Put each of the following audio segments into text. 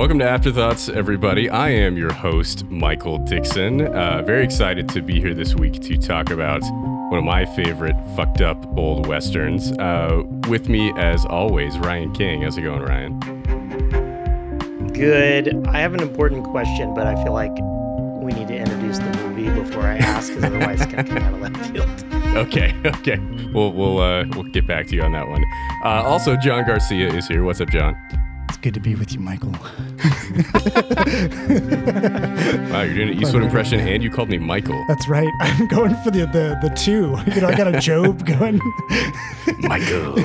Welcome to Afterthoughts, everybody. I am your host, Michael Dixon. Uh, very excited to be here this week to talk about one of my favorite fucked up old westerns. Uh, with me, as always, Ryan King. How's it going, Ryan? Good. I have an important question, but I feel like we need to introduce the movie before I ask, because otherwise it's gonna come out of left field. Okay, okay. We'll we'll uh, we'll get back to you on that one. Uh, also, John Garcia is here. What's up, John? It's good to be with you, Michael. Wow, you're doing an Eastwood impression, and you called me Michael. That's right. I'm going for the the, the two. You know, I got a Job going. Michael.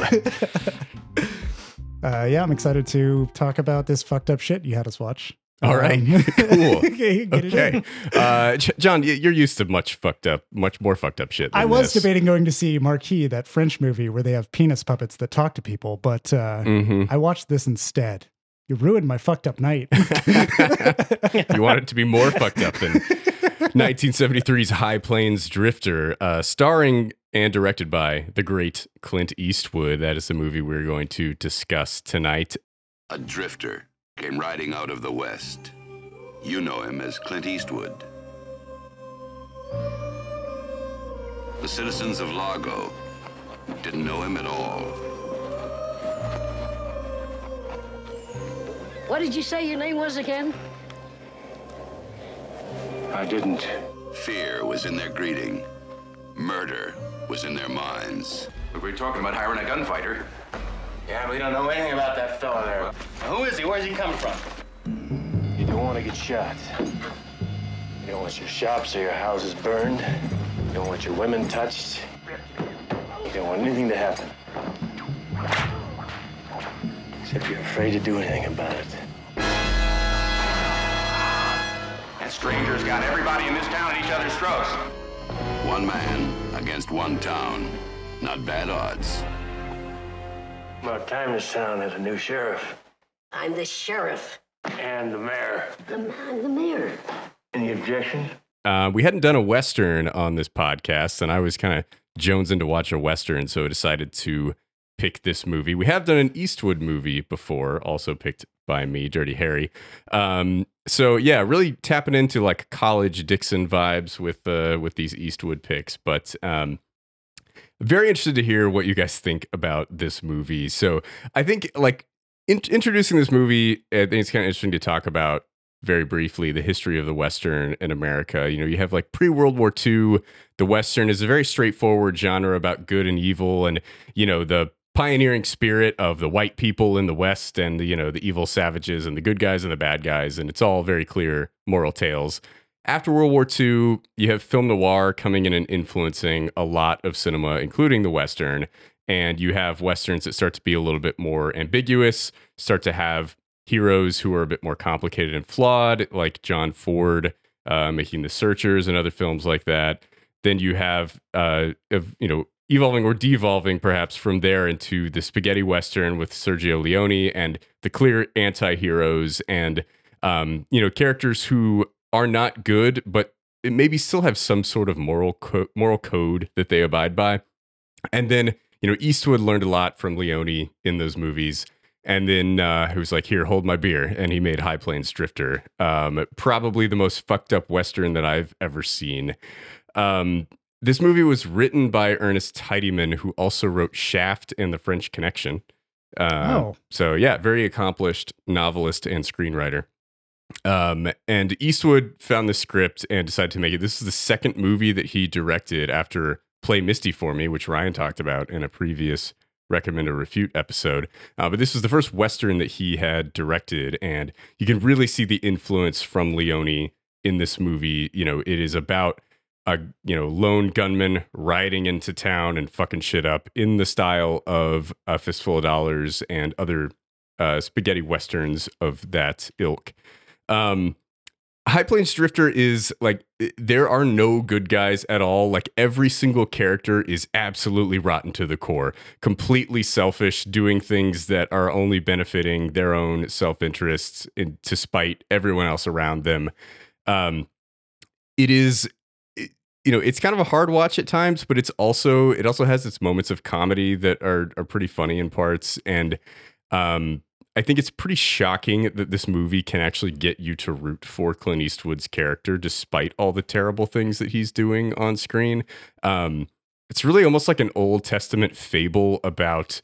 Uh, yeah, I'm excited to talk about this fucked up shit you had us watch. All right, Um, cool. okay, Okay, uh, J- John, you're used to much fucked up, much more fucked up shit. Than I was this. debating going to see Marquis, that French movie where they have penis puppets that talk to people, but uh, Mhm. I watched this instead. You ruined my fucked up night. you want it to be more fucked up than 1973's High Plains Drifter, uh, starring and directed by the great Clint Eastwood. That is the movie we're going to discuss tonight. A drifter came riding out of the west. You know him as Clint Eastwood. The citizens of Lago didn't know him at all. What did you say your name was again? I didn't. Fear was in their greeting. Murder was in their minds. We were talking about hiring a gunfighter. Yeah, we don't know anything about that fella there. Who is he? Where's he coming from? You don't want to get shot. You don't want your shops or your houses burned. You don't want your women touched. You don't want anything to happen. Except you're afraid to do anything about it. Stranger's got everybody in this town at each other's throats. One man against one town. Not bad odds. About time this town had a new sheriff I'm the sheriff. and the mayor. The man, the mayor. Any objections? Uh, we hadn't done a Western on this podcast, and I was kind of jonesing to watch a Western, so I decided to pick this movie. We have done an Eastwood movie before, also picked by me, Dirty Harry. Um, so yeah, really tapping into like college Dixon vibes with uh, with these Eastwood picks, but um, very interested to hear what you guys think about this movie. So I think like in- introducing this movie, I think it's kind of interesting to talk about very briefly the history of the Western in America. You know, you have like pre World War II, the Western is a very straightforward genre about good and evil and, you know, the pioneering spirit of the white people in the West and, you know, the evil savages and the good guys and the bad guys. And it's all very clear moral tales. After World War II, you have film noir coming in and influencing a lot of cinema, including the Western. And you have Westerns that start to be a little bit more ambiguous, start to have heroes who are a bit more complicated and flawed, like John Ford uh, making The Searchers and other films like that. Then you have, uh, you know, evolving or devolving perhaps from there into the spaghetti western with Sergio Leone and the clear anti-heroes and um, you know characters who are not good, but maybe still have some sort of moral co- moral code that they abide by. And then you know Eastwood learned a lot from Leone in those movies. And then uh, was like, "Here, hold my beer," and he made High Plains Drifter, um, probably the most fucked up western that I've ever seen. Um, this movie was written by Ernest Tidyman, who also wrote Shaft and The French Connection. Uh, Oh. so yeah, very accomplished novelist and screenwriter. Um, and Eastwood found the script and decided to make it. This is the second movie that he directed after Play Misty for Me, which Ryan talked about in a previous recommend or refute episode. Uh, but this was the first Western that he had directed, and you can really see the influence from Leone in this movie. You know, it is about a you know lone gunman riding into town and fucking shit up in the style of A Fistful of Dollars and other uh, spaghetti westerns of that ilk. Um, High Plains Drifter is like there are no good guys at all. Like every single character is absolutely rotten to the core, completely selfish, doing things that are only benefiting their own self interests to spite everyone else around them. Um, it is you know it's kind of a hard watch at times but it's also it also has its moments of comedy that are are pretty funny in parts and um I think it's pretty shocking that this movie can actually get you to root for Clint Eastwood's character despite all the terrible things that he's doing on screen. Um, it's really almost like an Old Testament fable about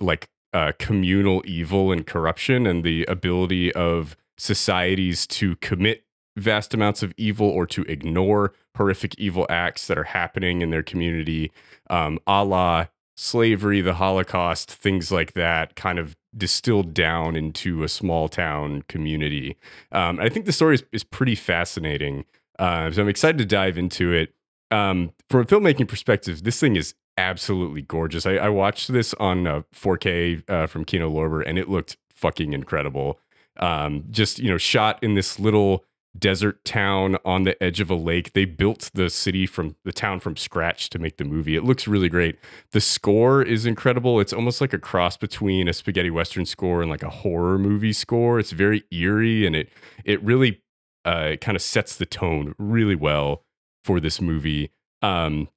like uh, communal evil and corruption and the ability of societies to commit vast amounts of evil or to ignore horrific evil acts that are happening in their community, um, a la slavery, the Holocaust, things like that, kind of distilled down into a small town community. Um, I think the story is, is pretty fascinating. Uh, so I'm excited to dive into it. Um, from a filmmaking perspective, this thing is absolutely gorgeous. I, I watched this on uh, 4K uh, from Kino Lorber, and it looked fucking incredible. Um, just you know, shot in this little desert town on the edge of a lake. They built the city from the town from scratch to make the movie. It looks really great. The score is incredible. It's almost like a cross between a spaghetti western score and like a horror movie score. It's very eerie and it it really uh, kind of sets the tone really well for this movie. Um,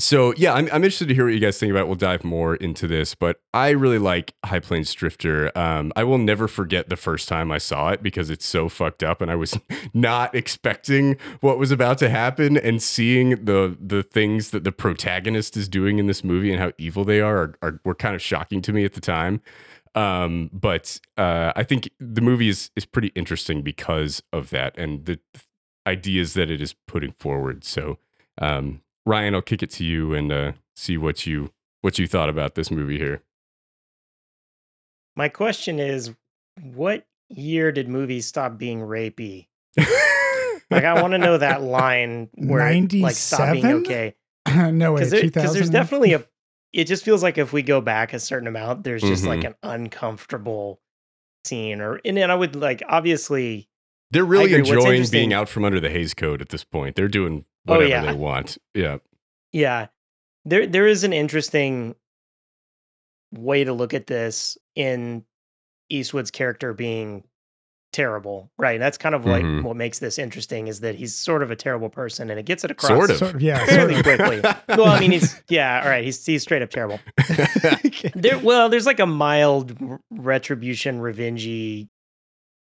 so yeah, I'm, I'm interested to hear what you guys think about. it. We'll dive more into this, but I really like High Plains Drifter. Um, I will never forget the first time I saw it because it's so fucked up, and I was not expecting what was about to happen, and seeing the the things that the protagonist is doing in this movie and how evil they are, are, are were kind of shocking to me at the time. Um, but uh, I think the movie is is pretty interesting because of that and the ideas that it is putting forward. So. Um, Ryan, I'll kick it to you and uh, see what you what you thought about this movie here. My question is, what year did movies stop being rapey? Like, I want to know that line where it, like stop being 97? okay. no way, Because there, there's definitely a. It just feels like if we go back a certain amount, there's just like Mhm. an uncomfortable scene, or and then I would like obviously. They're really enjoying being out from under the Hays Code at this point. They're doing Oh, whatever yeah. they want. Yeah. Yeah. There there is an interesting way to look at this in Eastwood's character being terrible, right? And that's kind of like Mhm. what makes this interesting is that he's sort of a terrible person and it gets it across Sort of. Sort of, yeah, sort fairly of. quickly. well, I mean he's yeah, all right, he's he's straight up terrible. There well, there's like a mild retribution revengey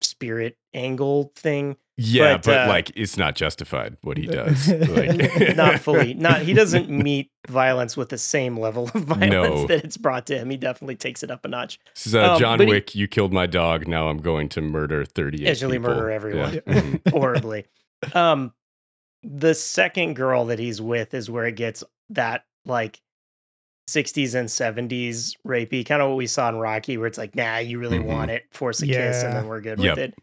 spirit angle thing. yeah, But, but, uh, like it's not justified what he does. Like, not fully not he doesn't meet violence with the same level of violence No. that it's brought to him he definitely takes it up a notch This is uh, Um, John but he- Wick. you killed my dog. Now I'm going to murder 38 Actually people. murder everyone. Yeah. Mhm. horribly um the second girl that he's with is where it gets that like 60s and 70s rapey kind of what we saw in rocky where it's like nah you really Mhm. want it force a kiss and then we're good Yep. with it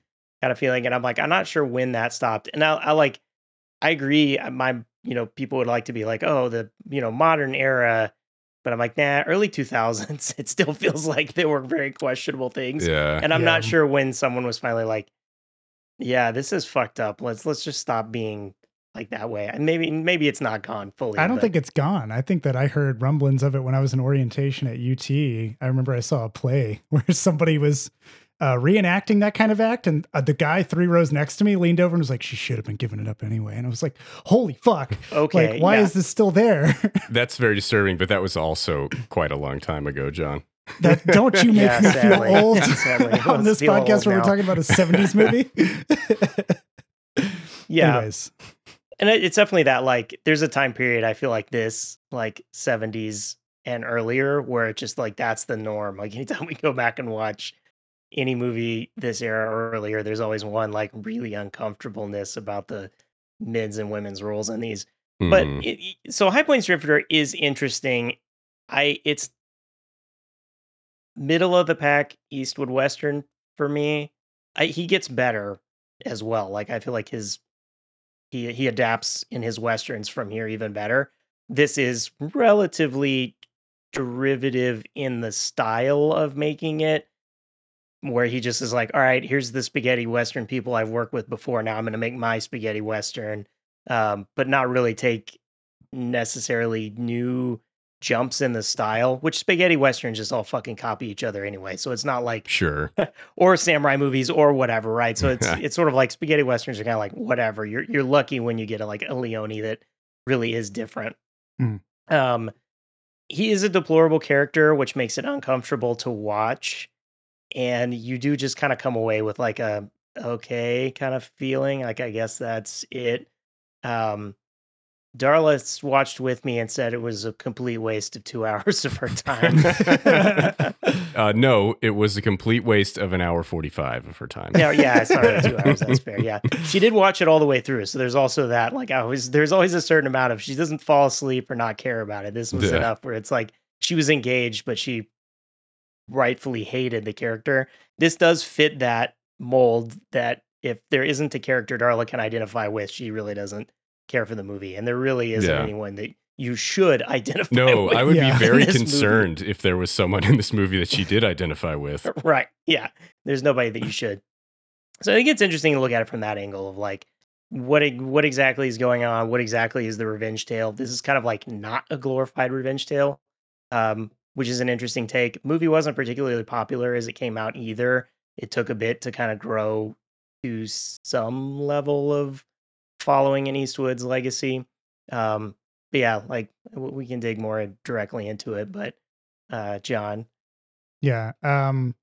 kind of feeling and i'm like i'm not sure when that stopped and i, I like i agree uh, my you know people would like to be like oh the you know modern era but i'm like nah early 2000s it still feels like they were very questionable things yeah. and I'm not sure when someone was finally like, "Yeah, this is fucked up. Let's let's just stop being like that way." And maybe maybe it's not gone fully. I don't but- think it's gone. I think that I heard rumblings of it when I was in orientation at UT. I remember I saw a play where somebody was uh, reenacting that kind of act, and uh, the guy three rows next to me leaned over and was like, "She should have been giving it up anyway." And I was like, "Holy fuck! okay. like, why yeah. is this still there?" That's very disturbing, but that was also quite a long time ago, John. that don't you make Yeah, me sadly. feel old Sadly, it on this podcast old where we're talking about a '70s movie? yeah, Anyways, and it's definitely that. Like, there's a time period I feel like this, like 70s and earlier, where it's just like that's the norm. Like anytime we go back and watch any movie this era or earlier, there's always one like really uncomfortableness about the men's and women's roles in these. but Mhm. it, so high plains drifter is interesting i it's middle of the pack eastwood western for me I, he gets better as well like i feel like his he he adapts in his westerns from here even better. This is relatively derivative in the style of making it where he just is like all right here's the spaghetti western people i've worked with before. Now i'm going to make my spaghetti western. Um, but not really take necessarily new jumps in the style, which spaghetti westerns just all fucking copy each other anyway. So it's not like Sure. or samurai movies or whatever, right? So it's it's sort of like spaghetti westerns are kind of like whatever. You're you're lucky when you get a like a Leone that really is different. Mm. Um, he is a deplorable character, which makes it uncomfortable to watch. and you do just kind of come away with like a okay kind of feeling. Like I guess that's it. Um, Darla watched with me and said it was a complete waste of two hours of her time. uh, no, it was a complete waste of an hour 45 of her time. no, yeah, I started at two hours. That's fair. Yeah, she did watch it all the way through, so there's also that. Like, I was there's always a certain amount of she doesn't fall asleep or not care about it. This was Yeah. enough where it's like she was engaged, but she rightfully hated the character. This does fit that mold that if there isn't a character Darla can identify with, she really doesn't care for the movie, and there really isn't Yeah. anyone that you should identify. With. No, with I would Yeah. be very this movie. concerned if there was someone in this movie that she did identify with. right yeah there's nobody that you should so i think it's interesting to look at it from that angle of like what what exactly is going on what exactly is the revenge tale this is kind of like not a glorified revenge tale um which is an interesting take movie wasn't particularly popular as it came out either it took a bit to kind of grow to some level of following in eastwood's legacy um but yeah like we can dig more directly into it but uh john Yeah. Um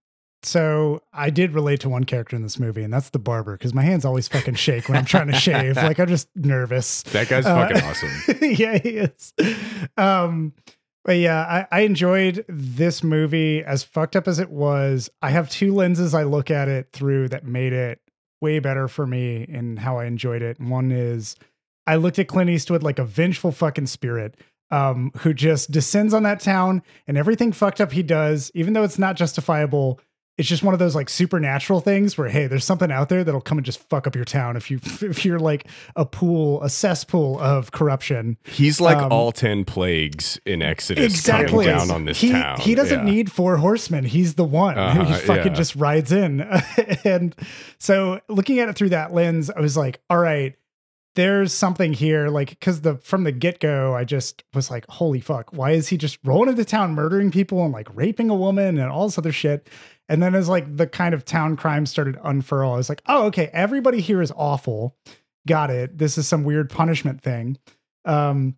so I did relate to one character in this movie, and that's the barber, because my hands always fucking shake when I'm trying to shave. Like I'm just nervous. That guy's Uh, fucking awesome. yeah, he is. Um, but yeah, I, I enjoyed this movie as fucked up as it was. I have two lenses I look at it through that made it way better for me and how I enjoyed it. One is I looked at Clint Eastwood like a vengeful fucking spirit um, who just descends on that town and everything fucked up he does, even though it's not justifiable. It's just one of those like supernatural things where hey, there's something out there that'll come and just fuck up your town if you if you're like a pool, a cesspool of corruption. He's like Um, all 10 plagues in Exodus exactly down on this he, town. He doesn't Yeah. need four horsemen. He's the one who Uh-huh, fucking yeah. just rides in. and so looking at it through that lens, I was like, all right, there's something here. Like, because the from the get-go, I just was like, holy fuck, why is he just rolling into town murdering people and like raping a woman and all this other shit? And then as like the kind of town crime started unfurl, I was like, oh, okay, everybody here is awful. Got it. This is some weird punishment thing. Um,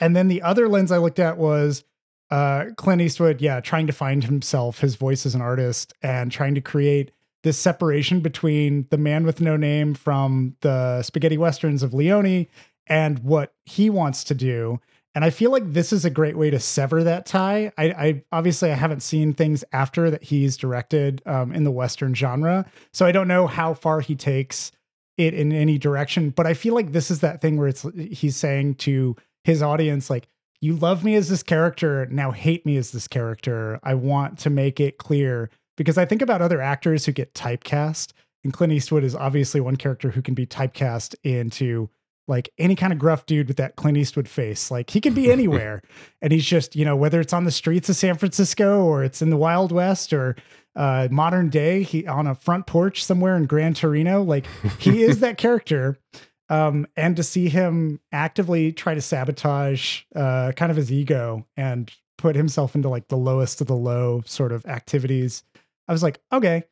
and then the other lens I looked at was uh, Clint Eastwood, yeah, trying to find himself, his voice as an artist, and trying to create this separation between the man with no name from the spaghetti westerns of Leone and what he wants to do. And I feel like this is a great way to sever that tie. I, I obviously I haven't seen things after that he's directed um, in the western genre, so I don't know how far he takes it in any direction. But I feel like this is that thing where it's he's saying to his audience like you love me as this character now hate me as this character i want to make it clear because i think about other actors who get typecast and clint eastwood is obviously one character who can be typecast into like any kind of gruff dude with that clint eastwood face. Like he can be anywhere and he's just you know whether it's on the streets of san francisco or it's in the wild west or uh modern day he on a front porch somewhere in gran torino like he is that character. Um, and to see him actively try to sabotage uh, kind of his ego and put himself into like the lowest of the low sort of activities, I was like, okay,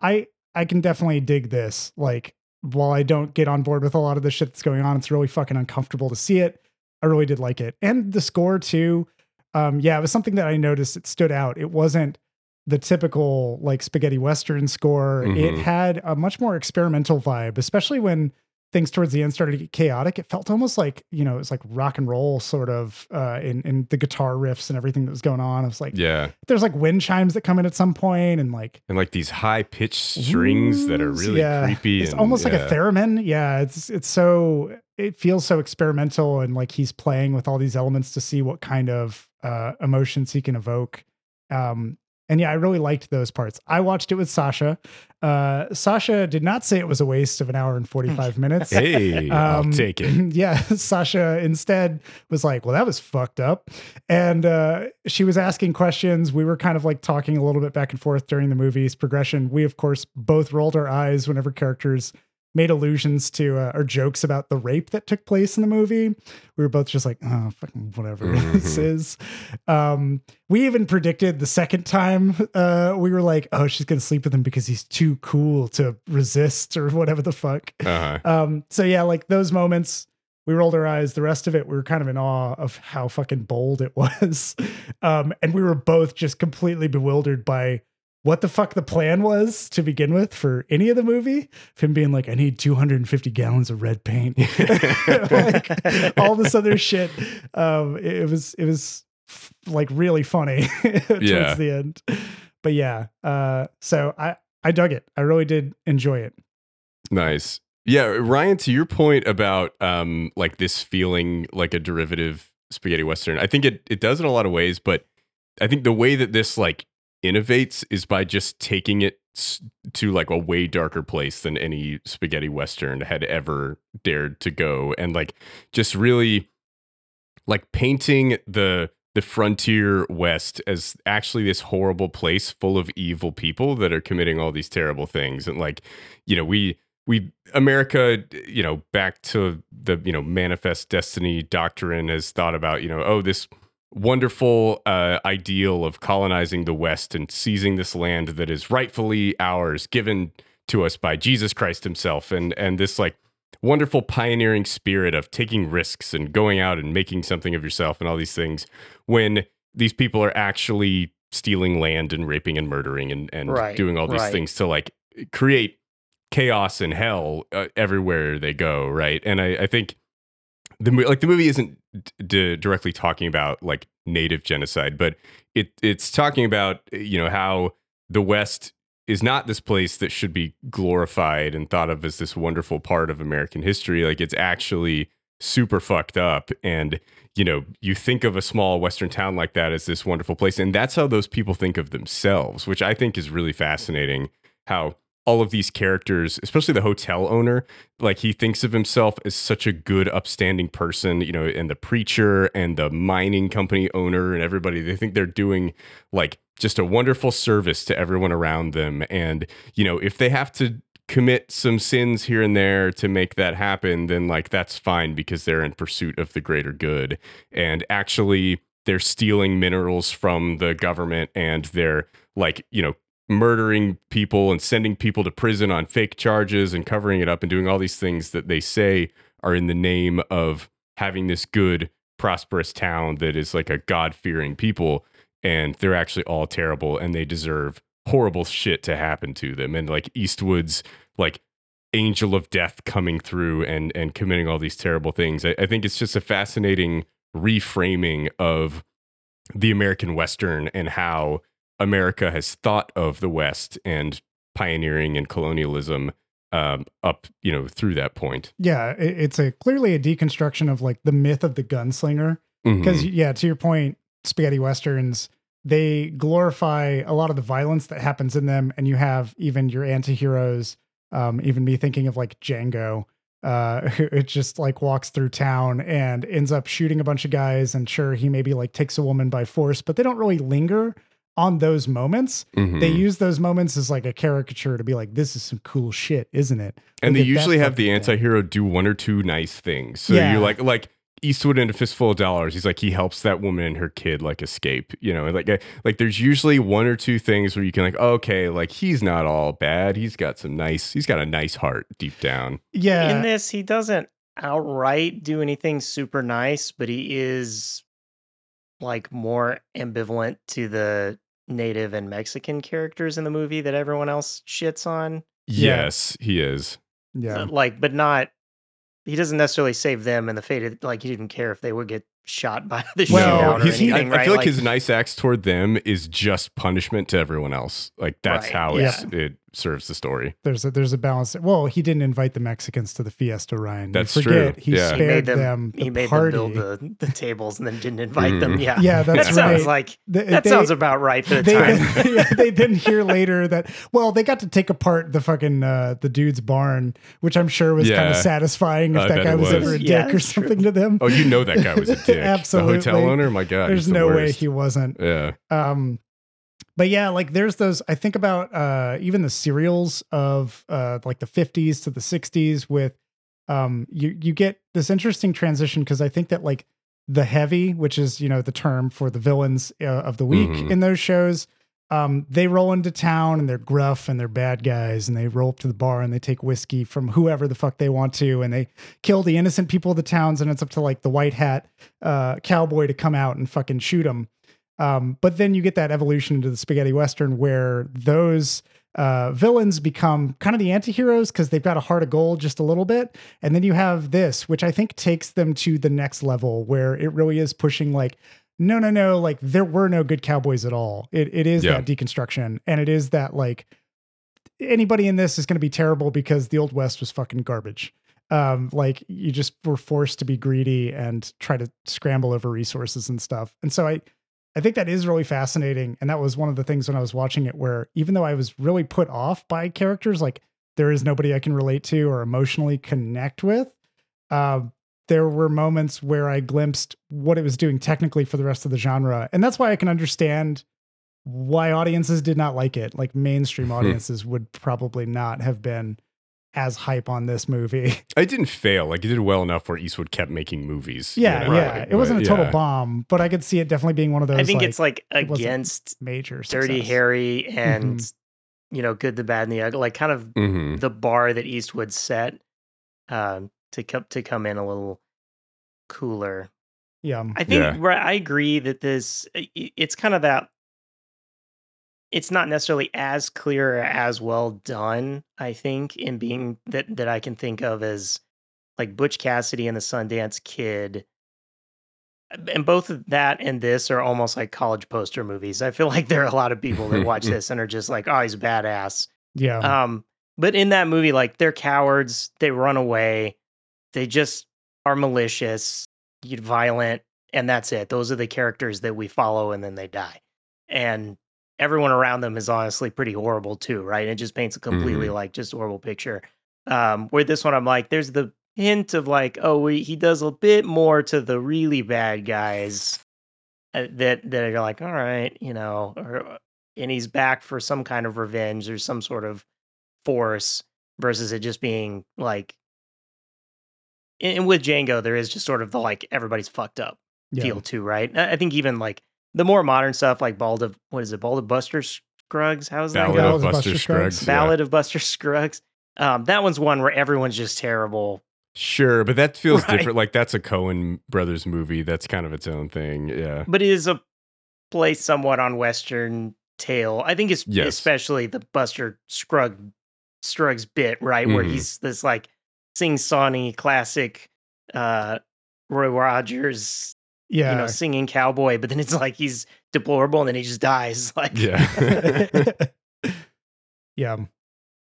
I I can definitely dig this. Like, while I don't get on board with a lot of the shit that's going on, it's really fucking uncomfortable to see it. I really did like it, and the score too. Um, yeah, it was something that I noticed. It stood out. It wasn't the typical like spaghetti western score. It Mhm. had a much more experimental vibe, especially when things towards the end started to get chaotic. It felt almost like, you know, it was like rock and roll sort of uh in, in the guitar riffs and everything that was going on. It was like Yeah. there's like wind chimes that come in at some point and like And like these high pitched strings that are really yeah. creepy. It's and- almost like a theremin. Yeah, it's it's so it feels so experimental and like he's playing with all these elements to see what kind of uh emotions he can evoke. Um and yeah, I really liked those parts. I watched it with Sasha. Uh Sasha did not say it was a waste of an hour and 45 minutes. Hey, I'll Um, take it. Yeah, Sasha instead was like, "Well, that was fucked up," and uh, she was asking questions. We were kind of like talking a little bit back and forth during the movie's progression. We, of course, both rolled our eyes whenever characters made allusions to uh, or jokes about the rape that took place in the movie. We were both just like, "Oh, fucking whatever this Mhm. is." Um, we even predicted the second time uh, we were like, "Oh, she's gonna sleep with him because he's too cool to resist," or whatever the fuck. Uh-huh. Um, so yeah, like those moments, we rolled our eyes. The rest of it, we were kind of in awe of how fucking bold it was. Um, and we were both just completely bewildered by what the fuck the plan was to begin with for any of the movie. Of him being like, I need 250 gallons of red paint, like all this other shit. Um, it, it was it was f- like really funny towards Yeah. the end. But yeah, uh, so I I dug it. I really did enjoy it. Nice. Yeah, Ryan, to your point about um like this feeling like a derivative spaghetti western, I think it it does in a lot of ways, but I think the way that this like innovates is by just taking it to like a way darker place than any spaghetti western had ever dared to go. And like just really like painting the the frontier west as actually this horrible place full of evil people that are committing all these terrible things. And like you know we we America, you know, back to the you know manifest destiny doctrine has thought about you know oh this wonderful uh, ideal of colonizing the West and seizing this land that is rightfully ours, given to us by Jesus Christ Himself, and and this like wonderful pioneering spirit of taking risks and going out and making something of yourself and all these things when these people are actually stealing land and raping and murdering and, and Right, doing all these right. things to like create chaos and hell uh, everywhere they go right and i, I think the like the movie isn't d- directly talking about like native genocide but it it's talking about you know how the west is not this place that should be glorified and thought of as this wonderful part of american history. Like it's actually super fucked up. And you know you think of a small western town like that as this wonderful place and that's how those people think of themselves which i think is really fascinating how all of these characters especially the hotel owner like he thinks of himself as such a good upstanding person you know and the preacher and the mining company owner and everybody they think they're doing like just a wonderful service to everyone around them. And you know if they have to commit some sins here and there to make that happen then like that's fine because they're in pursuit of the greater good. And actually they're stealing minerals from the government and they're like you know murdering people and sending people to prison on fake charges and covering it up and doing all these things that they say are in the name of having this good prosperous town that is like a god-fearing people. And they're actually all terrible and they deserve horrible shit to happen to them. And like eastwood's like angel of death coming through and and committing all these terrible things. I, I think it's just a fascinating reframing of the american western and how america has thought of the west and pioneering and colonialism um, up you know through that point Yeah, it's a clearly a deconstruction of like the myth of the gunslinger. because Mhm. yeah to your point spaghetti westerns they glorify a lot of the violence that happens in them and you have even your anti-heroes um, even me thinking of like django uh it just like walks through town and ends up shooting a bunch of guys and sure he maybe like takes a woman by force but they don't really linger on those moments Mhm. they use those moments as like a caricature to be like this is some cool shit isn't it? And they Look at usually have the fucking anti-hero do. one or two nice things. So Yeah. you like like eastwood in a fistful of dollars he's like he helps that woman and her kid like escape you know and like like there's usually one or two things where you can like okay like he's not all bad. He's got some nice he's got a nice heart deep down. Yeah. In this, he doesn't outright do anything super nice, but he is like more ambivalent to the native and Mexican characters in the movie that everyone else shits on. Yeah. yes he is yeah Uh, Like, but not. He doesn't necessarily save them and the fate of like he didn't care if they would get shot by the Well, shootout or he's, he, I, anything, I right? feel like, his nice acts toward them is just punishment to everyone else like that's Right, how yeah. it's, it serves the story there's a there's a balance. Well, he didn't invite the Mexicans to the fiesta, Ryan. You That's forget, true. He Yeah. he made spared them, them. he the made party. them build the, the tables and then didn't invite them. Mhm. Yeah, Yeah, that that's sounds like The- that they- sounds about right for the They time. then, yeah, they then hear later that well, they got to take apart the fucking uh, the dude's barn, which I'm sure was kind of satisfying if I that guy was, was. ever a Yeah, dick or it's true. something to them. oh you know that guy was a dick Absolutely. the hotel owner my god There's he's the no way he wasn't. yeah Um, but yeah, like there's those. I think about uh, even the serials of uh, like the 50s to the 60s with um, you you get this interesting transition because I think that like the heavy, which is you know the term for the villains uh, of the week Mhm. in those shows. Um, they roll into town and they're gruff and they're bad guys and they roll up to the bar and they take whiskey from whoever the fuck they want to and they kill the innocent people of the towns and it's up to like the white hat uh, cowboy to come out and fucking shoot them. Um, but then you get that evolution into the spaghetti western where those uh, villains become kind of the anti-heroes because they've got a heart of gold just a little bit. And then you have this, which I think takes them to the next level where it really is pushing like, no, no, no, like there were no good cowboys at all. It it is Yeah. that deconstruction. And it is that like anybody in this is going to be terrible because the old west was fucking garbage. Um, like you just were forced to be greedy and try to scramble over resources and stuff. And so I I think that is really fascinating. And that was one of the things when I was watching it where even though I was really put off by characters, like there is nobody I can relate to or emotionally connect with, uh, there were moments where I glimpsed what it was doing technically for the rest of the genre. And that's why I can understand why audiences did not like it. Like mainstream audiences would probably not have been as hype on this movie. It didn't fail. Like it did well enough where Eastwood kept making movies. you yeah, know, yeah. like, it wasn't a total yeah. bomb, but I could see it definitely being one of those. I think like, it's like it wasn't against major Dirty. Harry and you know Good, the Bad, and the Ugly, like kind of Mhm. the bar that Eastwood set um, to come to come in a little cooler. Yeah. I think Yeah. right, I agree that this i- i- it's kind of that it's not necessarily as clear or as well done, I think, in being that that I can think of as like Butch Cassidy and the Sundance Kid. And both of that and this are almost like college poster movies. I feel like there are a lot of people that watch this and are just like, "Oh, he's a badass." Yeah. Um, but in that movie, like they're cowards, they run away, they just are malicious, violent, and that's it. Those are the characters that we follow, and then they die. And everyone around them is honestly pretty horrible too, right? And it just paints a completely like just horrible picture. Um, where this one, I'm like, there's the hint of like, oh, we, he does a bit more to the really bad guys uh, that that are like, all right, you know, or and he's back for some kind of revenge or some sort of force versus it just being like and with Django there is just sort of the like everybody's fucked up yeah. feel too, right? I think even like the more modern stuff like Bald of what is it, Bald of Buster Scruggs? How's that Ballad go? Ballad of of Buster Buster Scruggs. Scruggs. yeah. Ballad of Buster Scruggs. Um, that one's one where everyone's just terrible. Sure, but that feels Right. different. Like that's a Coen Brothers movie. That's kind of its own thing. Yeah. but it is a play somewhat on Western tale. I think it's Yes. especially the Buster Scrugg Scruggs bit, right? Where Mhm. he's this like sing songy classic uh Roy Rogers, Yeah. you know, singing cowboy, but then it's like he's deplorable and then he just dies. Like Yeah. yeah.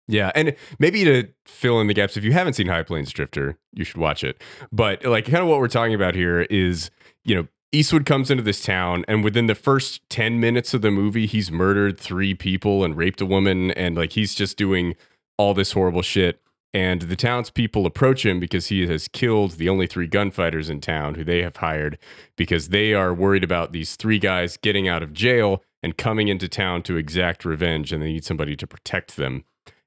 Yeah, and maybe to fill in the gaps, if you haven't seen High Plains Drifter, you should watch it. But like, kind of what we're talking about here is, you know, Eastwood comes into this town, and within the first ten minutes of the movie, he's murdered three people and raped a woman, and like he's just doing all this horrible shit. And the townspeople approach him because he has killed the only three gunfighters in town who they have hired because they are worried about these three guys getting out of jail and coming into town to exact revenge, and they need somebody to protect them.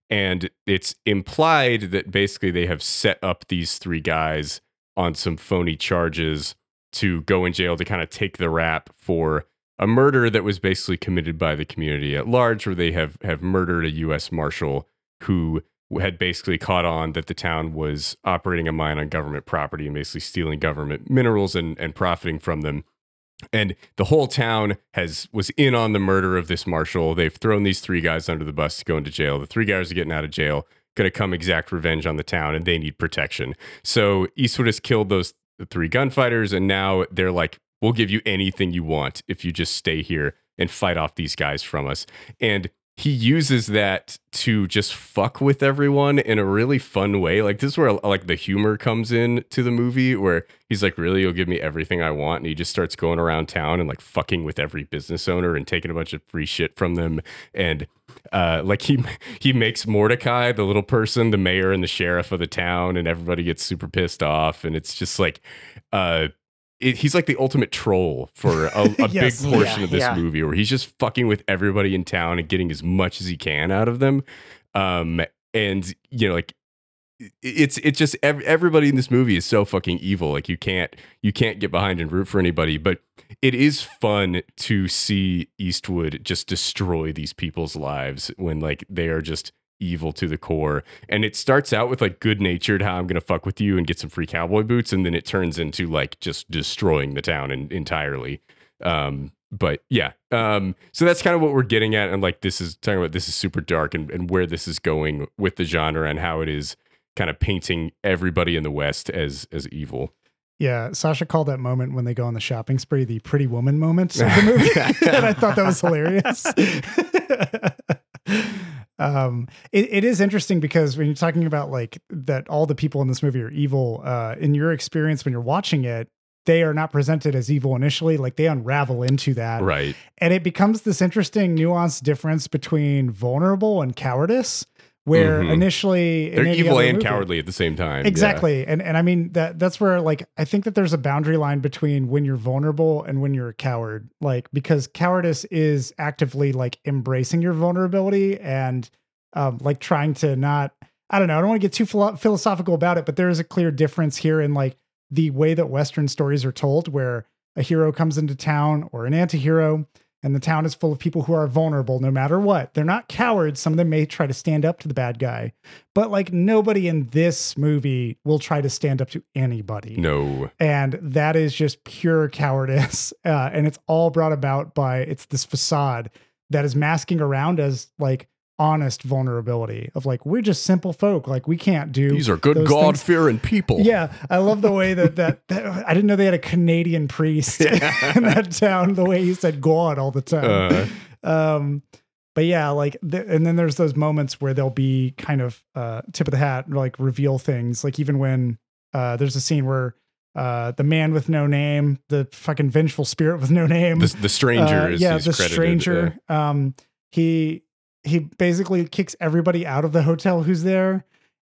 And it's implied that basically they have set up these three guys on some phony charges to go in jail to kind of take the rap for a murder that was basically committed by the community at large where they have have murdered a US marshal who had basically caught on that the town was operating a mine on government property and basically stealing government minerals and, and profiting from them and the whole town has was in on the murder of this marshal. They've thrown these three guys under the bus to go into jail. The three guys are getting out of jail, going to come exact revenge on the town, and they need protection. So Eastwood has killed those three gunfighters, and now they're like, "We'll give you anything you want if you just stay here and fight off these guys from us." And he uses that to just fuck with everyone in a really fun way. Like this is where like the humor comes in to the movie where he's like, really, you'll give me everything I want. And he just starts going around town and like fucking with every business owner and taking a bunch of free shit from them. And uh, like he he makes Mordecai, the little person, the mayor and the sheriff of the town, and everybody gets super pissed off. And it's just like uh it, he's like the ultimate troll for a, a Yes. big portion Yeah, of this yeah. movie where he's just fucking with everybody in town and getting as much as he can out of them. Um, and you know, like it's it's just ev- everybody in this movie is so fucking evil. Like you can't you can't get behind and root for anybody. But it is fun to see Eastwood just destroy these people's lives when like they are just evil to the core. And it starts out with like good natured, how I'm gonna fuck with you and get some free cowboy boots, and then it turns into like just destroying the town en- entirely. Um, but yeah, um, so that's kind of what we're getting at, and like this is talking about this is super dark and, and where this is going with the genre and how it is kind of painting everybody in the West as as evil. Yeah, Sasha called that moment when they go on the shopping spree the pretty woman moment of the movie. and I thought that was hilarious. um, it, it is interesting because when you're talking about like that all the people in this movie are evil, uh, in your experience when you're watching it, they are not presented as evil initially. Like they unravel into that. Right. And it becomes this interesting nuanced difference between vulnerable and cowardice. Where Mhm. initially in They're evil and movie- cowardly at the same time. yeah. Exactly. And and I mean that that's where like I think that there's a boundary line between when you're vulnerable and when you're a coward. Like because cowardice is actively like embracing your vulnerability and um like trying to not I don't know, I don't want to get too philo- philosophical about it, but there is a clear difference here in like the way that western stories are told where a hero comes into town or an anti-hero and the town is full of people who are vulnerable no matter what. They're not cowards. Some of them may try to stand up to the bad guy, but like nobody in this movie will try to stand up to anybody. No. And that is just pure cowardice. Uh, and it's all brought about by it's this facade that is masking around as like honest vulnerability of like, we're just simple folk. Like, we can't do These are good god fearing people. Yeah, I love the way that, that that I didn't know they had a Canadian priest in that town. The way he said God all the time. Uh, um, but yeah, like, th- and then there's those moments where they'll be kind of uh, tip of the hat, like reveal things. Like even when uh, there's a scene where uh, the man with no name, the fucking vengeful spirit with no name, the, the stranger uh, is yeah, the credited, stranger. Um, he he basically kicks everybody out of the hotel who's there,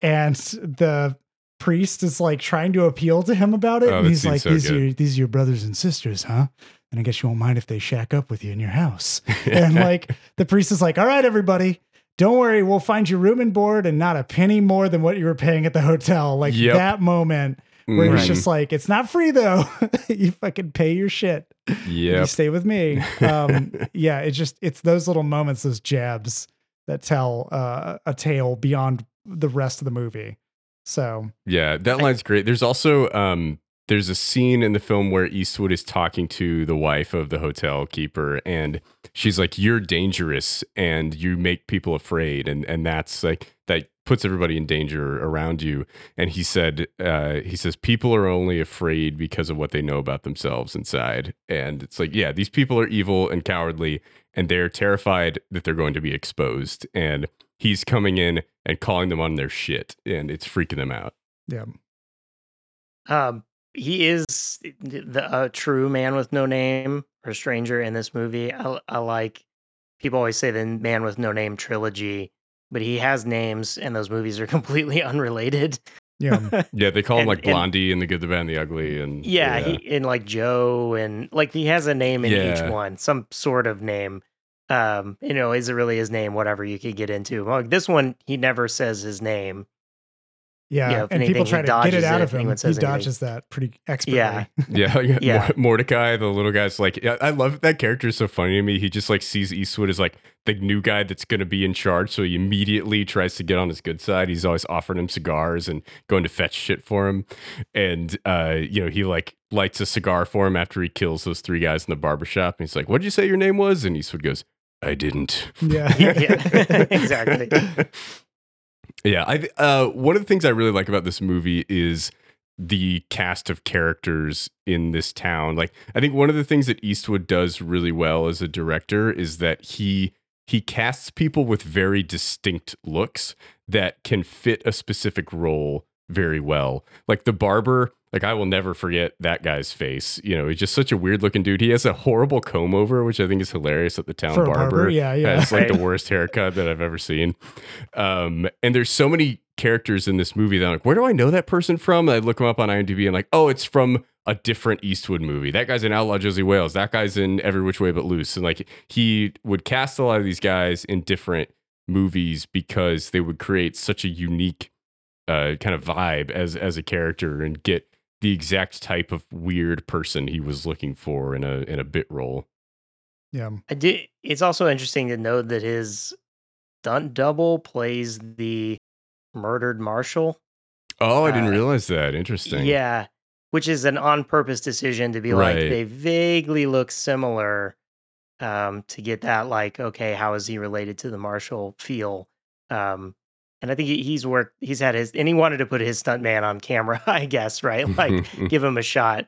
and the priest is like trying to appeal to him about it. Oh, and he's like, so "These are your, these are your brothers and sisters, huh?" And I guess you won't mind if they shack up with you in your house. and like the priest is like, "All right, everybody." Don't worry, we'll find you room and board and not a penny more than what you were paying at the hotel. Like Yep. that moment where Mhm. it's just like, it's not free though. you fucking pay your shit Yeah, you stay with me. Um, yeah, it's just it's those little moments, those jabs that tell uh, a tale beyond the rest of the movie. So Yeah, that line's great. There's also um there's a scene in the film where Eastwood is talking to the wife of the hotel keeper and she's like you're dangerous and you make people afraid and and that's like that puts everybody in danger around you. And he said uh he says people are only afraid because of what they know about themselves inside. And it's like yeah these people are evil and cowardly and they're terrified that they're going to be exposed. And he's coming in and calling them on their shit and it's freaking them out. Yeah, Um, he is the a true man with no name or stranger in this movie. I, I like people always say the man with no name trilogy, but he has names, and those movies are completely unrelated. yeah, Yeah, they call him like Blondie and the Good, the Bad, and the Ugly, and Yeah, he and like Joe and like he has a name in Yeah. each one, some sort of name. Um, you know, is it really his name? Whatever you could get into. Like this one, he never says his name. Yeah. Yeah, if and people try to get it out it of him. anyone He says anything. dodges that pretty expertly. Yeah. yeah, yeah. Yeah. Mordecai, the little guy's like, yeah, I love that character. is so funny to me. He just like sees Eastwood as like the new guy that's going to be in charge, so he immediately tries to get on his good side. He's always offering him cigars and going to fetch shit for him, and uh, you know, he like lights a cigar for him after he kills those three guys in the barbershop. And he's like, "What did you say your name was?" And Eastwood goes, "I didn't." yeah, Yeah, exactly. Yeah, I uh, one of the things I really like about this movie is the cast of characters in this town. Like, I think one of the things that Eastwood does really well as a director is that he he casts people with very distinct looks that can fit a specific role very well. Like the barber, like I will never forget that guy's face. You know, he's just such a weird looking dude. He has a horrible comb over, which I think is hilarious at the town For barber. barber, yeah, yeah. It's like the worst haircut that I've ever seen. Um, and there's so many characters in this movie that I'm like, where do I know that person from? And I look him up on IMDb and like, oh, it's from a different Eastwood movie. That guy's in Outlaw Josey Wales. That guy's in Every Which Way But Loose. And like he would cast a lot of these guys in different movies because they would create such a unique uh, kind of vibe as as a character and get the exact type of weird person he was looking for in a in a bit role. yeah. I did. It's also interesting to note that his stunt double plays the murdered marshal. Oh, I didn't Uh, realize that. Interesting. Yeah, which is an on purpose decision to be like they vaguely look similar, um, to get that like, okay, how is he related to the Marshal feel? Um, and I think he, he's worked, he's had his, and he wanted to put his stuntman on camera, I guess, right? Like, give him a shot.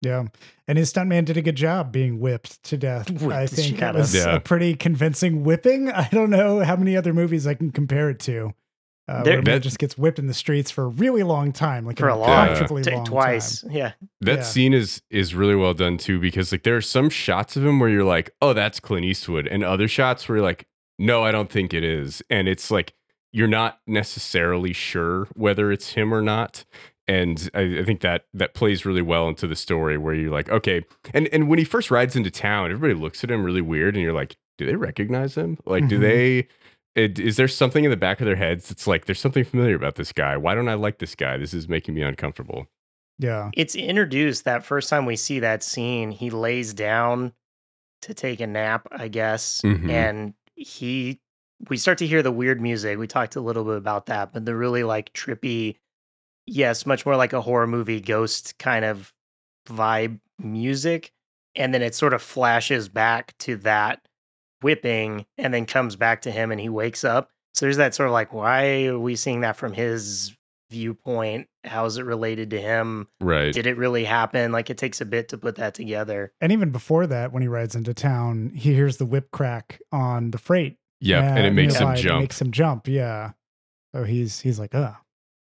Yeah. And his stuntman did a good job being whipped to death. Whipped I think shit it was. Yeah. a pretty convincing whipping. I don't know how many other movies I can compare it to. Uh, There- where a man That- just gets whipped in the streets for a really long time, like For a long uncomfortably long twice. time. Yeah. That Yeah. scene is is really well done too because like there are some shots of him where you're like, "Oh, that's Clint Eastwood," and other shots where you're like, "No, I don't think it is," and it's like you're not necessarily sure whether it's him or not. And I, I think that that plays really well into the story where you're like, okay, and and when he first rides into town, everybody looks at him really weird, and you're like, do they recognize him? Like, do Mhm. they? It, is there something in the back of their heads that's like, there's something familiar about this guy? Why don't I like this guy? This is making me uncomfortable. Yeah. It's introduced that first time we see that scene, he lays down to take a nap, I guess. Mhm. And he, we start to hear the weird music. We talked a little bit about that, but the really like trippy, yes, much more like a horror movie ghost kind of vibe music. And then it sort of flashes back to that whipping and then comes back to him and he wakes up. So there's that sort of like, why are we seeing that from his viewpoint? How is it related to him? Right. Did it really happen? Like it takes a bit to put that together. And even before that, when he rides into town, he hears the whip crack on the freight. Yeah, and it makes him nearby. It jump. makes him jump. Yeah. So he's he's like, uh.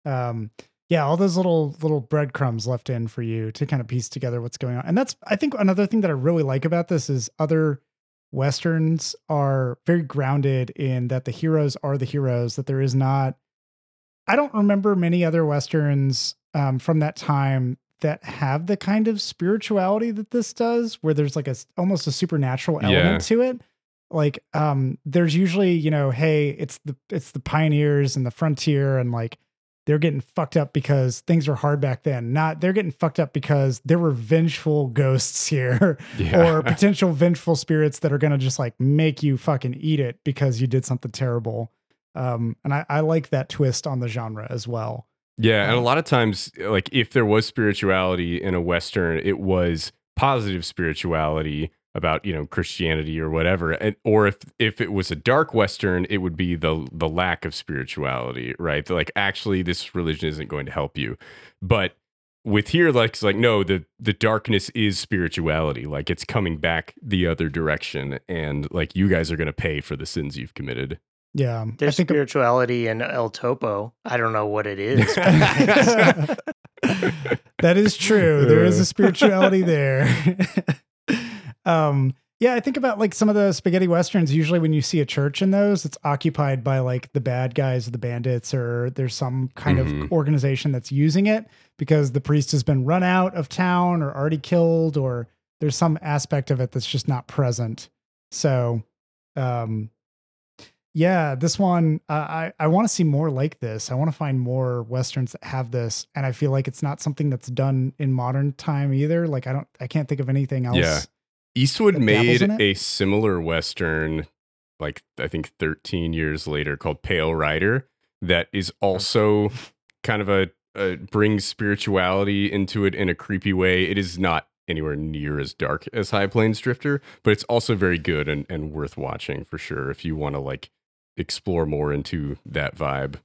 Um, yeah, all those little little breadcrumbs left in for you to kind of piece together what's going on. And that's I think another thing that I really like about this is other westerns are very grounded in that the heroes are the heroes, that there is not I don't remember many other westerns um, from that time that have the kind of spirituality that this does, where there's like a almost a supernatural Yeah. element to it. Like, um, there's usually you know, hey, it's the it's the pioneers and the frontier, and like they're getting fucked up because things were hard back then. Not they're getting fucked up because there were vengeful ghosts here Yeah. or potential vengeful spirits that are gonna just like make you fucking eat it because you did something terrible. Um, and I, I like that twist on the genre as well. Yeah, and a Um, lot of times, like if there was spirituality in a western, it was positive spirituality about you know Christianity or whatever, and or if if it was a dark western, it would be the the lack of spirituality, right? Like actually, this religion isn't going to help you, but with here, like it's like no, the the darkness is spirituality, like it's coming back the other direction, and like you guys are going to pay for the sins you've committed. Yeah. I There's think spirituality in El Topo. I don't know what it is. that is true. There is a spirituality there. Um, yeah, I think about like some of the spaghetti westerns. Usually, when you see a church in those, it's occupied by like the bad guys or the bandits, or there's some kind Mhm. of organization that's using it because the priest has been run out of town or already killed, or there's some aspect of it that's just not present. So, um, yeah, this one uh, I I want to see more like this. I want to find more westerns that have this, and I feel like it's not something that's done in modern time either. Like I don't, I can't think of anything else. Yeah. Eastwood made a similar western, like I think 13 years later, called Pale Rider, that is also kind of a, a brings spirituality into it in a creepy way. It is not anywhere near as dark as High Plains Drifter, but it's also very good and, and worth watching for sure if you want to like explore more into that vibe.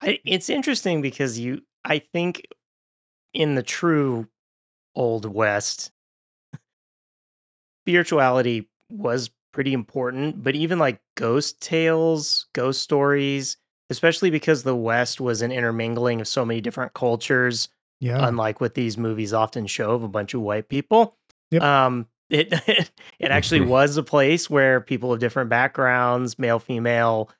I, it's interesting because you, I think, in the true old west, spirituality was pretty important. But even like ghost tales, ghost stories, especially because the west was an intermingling of so many different cultures, yeah, unlike what these movies often show of a bunch of white people. Yep. Um, it it actually was a place where people of different backgrounds, male, female,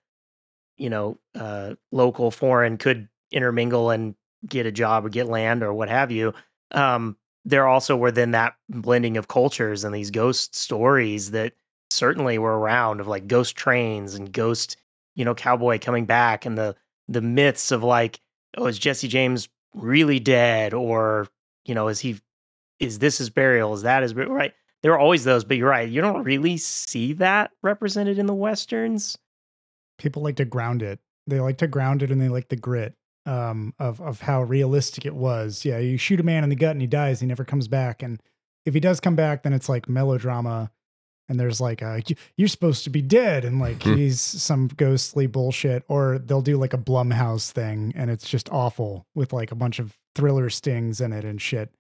you know, uh, local, foreign, could intermingle and get a job or get land or what have you. Um, there also were then that blending of cultures and these ghost stories that certainly were around of like ghost trains and ghost, you know, cowboy coming back and the the myths of like, oh, is Jesse James really dead or you know, is he is this his burial? Is that his? Right. There are always those, but you're right. You don't really see that represented in the westerns. people like to ground it. They like to ground it, and they like the grit um, of of how realistic it was. Yeah, you shoot a man in the gut and he dies. He never comes back, and if he does come back, then it's like melodrama. and there's like a "You- you're supposed to be dead and like Hmm. he's some ghostly bullshit or they'll do like a blumhouse thing and it's just awful with like a bunch of thriller stings in it and shit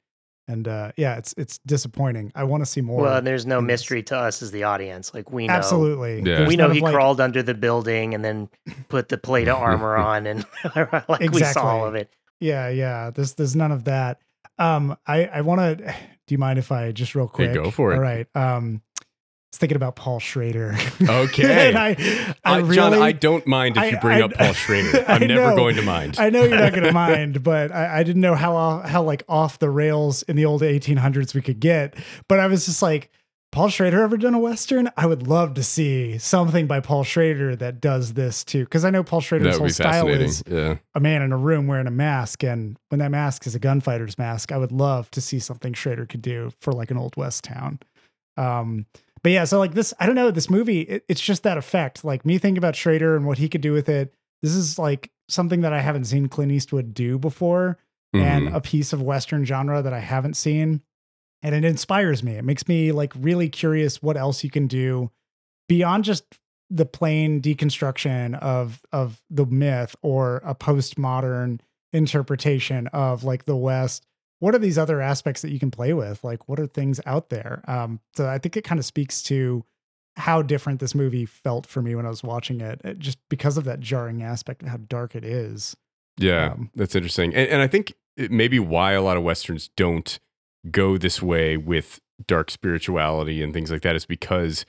and uh yeah it's it's disappointing i want to see more well, and there's no in this. mystery to us as the audience. Like we know, absolutely Yeah. There's we know he like- crawled under the building and then put the plate of armor on, and like we saw all of it. yeah yeah there's there's none of that um i i want to do you mind if i just real Hey, quick go for it. all right um I was thinking about Paul Schrader. Okay. I, I really, John, I don't mind if you bring I- up Paul Schrader. I'm never know. going to mind. I know you're not going to mind, but I, I didn't know how how like off the rails in the old 1800s we could get. But I was just like, Paul Schrader ever done a western? I would love to see something by Paul Schrader that does this too, because I know Paul Schrader's whole style is Yeah. a man in a room wearing a mask, and when that mask is a gunfighter's mask, I would love to see something Schrader could do for like an old west town. Um, but yeah, so like this, I don't know, this movie, it, it's just that effect. Like me thinking about Schrader and what he could do with it. This is like something that I haven't seen Clint Eastwood do before, and Mhm. a piece of Western genre that I haven't seen. And it inspires me. It makes me like really curious what else you can do beyond just the plain deconstruction of of the myth or a postmodern interpretation of like the West. What are these other aspects that you can play with? Like, what are things out there? Um, so I think it kind of speaks to how different this movie felt for me when I was watching it, it- just because of that jarring aspect of how dark it is. Yeah, Um, that's interesting. And, and I think maybe why a lot of Westerns don't go this way with dark spirituality and things like that is because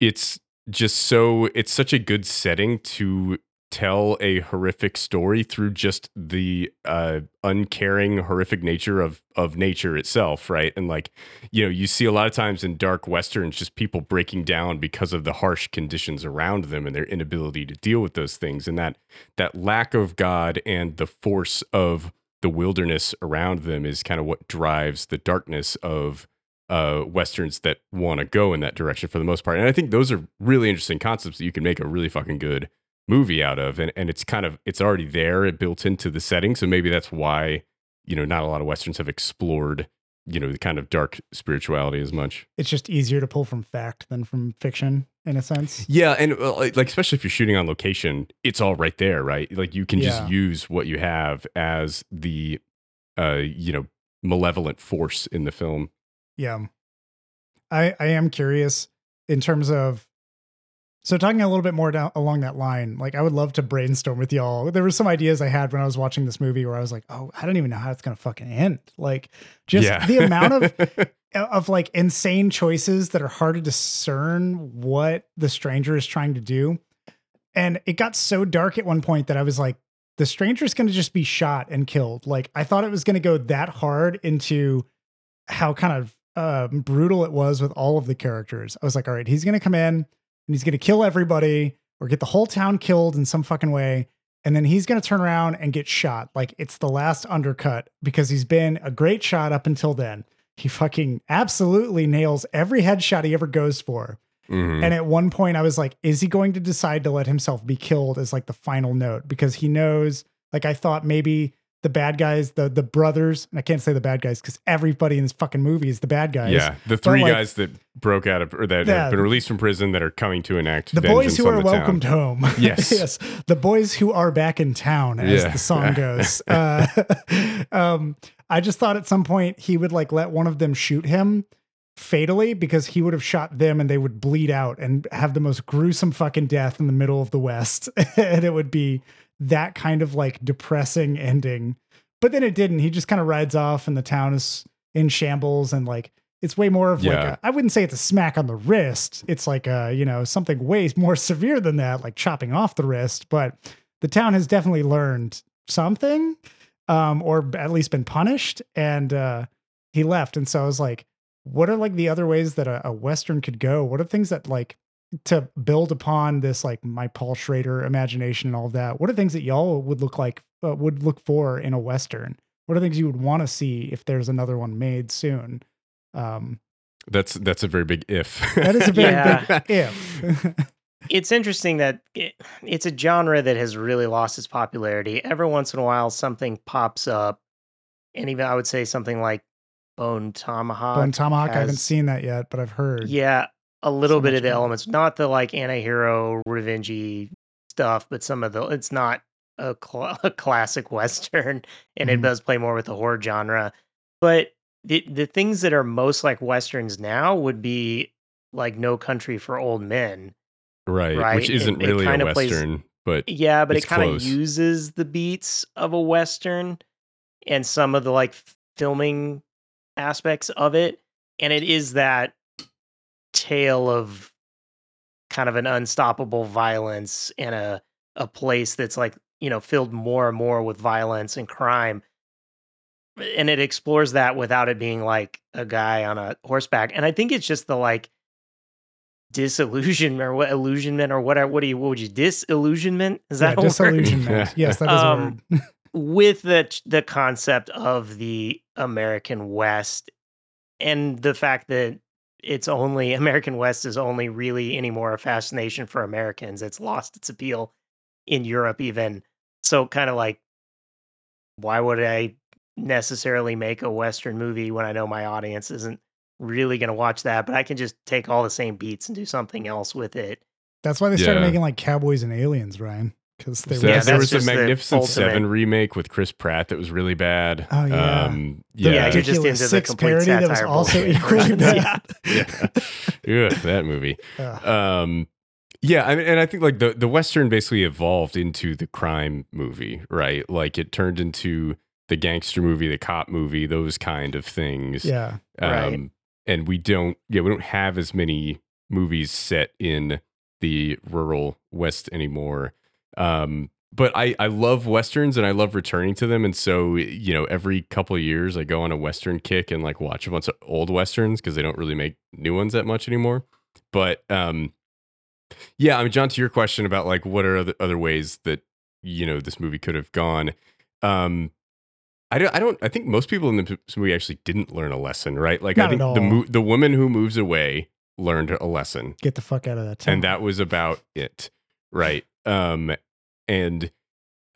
it's just so, it's such a good setting to tell a horrific story through just the uh, uncaring, horrific nature of, of nature itself, right? And like, you know, you see a lot of times in dark Westerns, just people breaking down because of the harsh conditions around them and their inability to deal with those things. And that that lack of God and the force of the wilderness around them is kind of what drives the darkness of uh, westerns that want to go in that direction for the most part. And I think those are really interesting concepts that you can make a really fucking good movie out of. And and it's kind of it's already there, it built into the setting. So maybe that's why you know not a lot of westerns have explored you know the kind of dark spirituality as much. It's just easier to pull from fact than from fiction in a sense. Yeah, and uh, like especially if you're shooting on location, it's all right there, right? Like you can Yeah. just use what you have as the uh you know malevolent force in the film. Yeah. I I am curious in terms of so talking a little bit more down along that line, like I would love to brainstorm with y'all. There were some ideas I had when I was watching this movie where I was like, "Oh, I don't even know how it's going to fucking end." Like just Yeah. the amount of of like insane choices that are hard to discern what the stranger is trying to do. And it got so dark at one point that I was like, the stranger's going to just be shot and killed. Like I thought it was going to go that hard into how kind of uh, brutal it was with all of the characters. I was like, all right, he's going to come in and he's going to kill everybody or get the whole town killed in some fucking way. And then he's going to turn around and get shot. Like it's the last undercut because he's been a great shot up until then. He fucking absolutely nails every headshot he ever goes for. Mhm. And at one point, I was like, is he going to decide to let himself be killed as like the final note? Because he knows, like, I thought maybe the bad guys, the the brothers, and I can't say the bad guys because everybody in this fucking movie is the bad guys. yeah, the three like- guys that broke out of or that Yeah. have been released from prison that are coming to enact The boys who are the town. welcomed home. Yes. yes. The boys who are back in town, as Yeah. the song goes. uh, um, I just thought at some point he would like let one of them shoot him fatally because he would have shot them and they would bleed out and have the most gruesome fucking death in the middle of the West. and it would be that kind of like depressing ending. But then it didn't. He just kind of rides off and the town is in shambles and like it's way more of like Yeah. a, I wouldn't say it's a smack on the wrist. It's like a, you know, something way more severe than that, like chopping off the wrist. But the town has definitely learned something, um, or at least been punished. And uh, he left. And so I was like, what are like the other ways that a, a Western could go? What are things that like to build upon this, like my Paul Schrader imagination and all of that? What are things that y'all would look like, uh, would look for in a Western? What are things you would want to see if there's another one made soon? Um, That's that's a very big if. that is a very Yeah. big if. it's interesting that it, it's a genre that has really lost its popularity. Every once in a while, something pops up, and even I would say something like Bone Tomahawk. Bone Tomahawk, I haven't seen that yet, but I've heard. Yeah, a little So bit of the elements, not the like anti-hero revengey stuff, but some of the it's not a, cl- a classic western and Mhm. it does play more with the horror genre. But the the things that are most like westerns now would be like No Country for Old Men. Right. Right, Which isn't it really a kinda plays- western, but Yeah, but it kind of uses the beats of a western and some of the like filming aspects of it, and it is that tale of kind of an unstoppable violence in a a place that's like you know filled more and more with violence and crime and it explores that without it being like a guy on a horseback and i think it's just the like disillusionment or what illusionment or whatever what do you what would you disillusionment is that yeah, a word? disillusionment. yes, that is Um, a word. with the the concept of the American West and the fact that it's only American West is only really anymore a fascination for Americans. It's lost its appeal in Europe even. So kind of like why would I necessarily make a western movie when I know my audience isn't really going to watch that, but I can just take all the same beats and do something else with it. That's why they started Yeah. making like Cowboys and Aliens, Ryan. Because they So were Yeah, there was a just the Magnificent Seven remake with Chris Pratt that was really bad. Oh, yeah. Um, yeah. Yeah, you're just into the six complete parody that was also bullshit. equally Yeah. bad. yeah. Ugh, that movie. Ugh. Um, yeah, I mean, and I think like the the western basically evolved into the crime movie, right? Like it turned into the gangster movie, the cop movie, those kind of things. yeah. Right. Um, and we don't, yeah, we don't have as many movies set in the rural West anymore. Um, but I, I love westerns and I love returning to them. And so, you know, every couple of years I go on a western kick and like watch a bunch of old westerns because they don't really make new ones that much anymore. But um, yeah, I mean, John, to your question about like what are other, other ways that you know this movie could have gone. Um, I don't, I don't. I think most people in the movie actually didn't learn a lesson, right? Like, I think the mo- the woman who moves away learned a lesson, Get the fuck out of that town. and that was about it, right? Um, and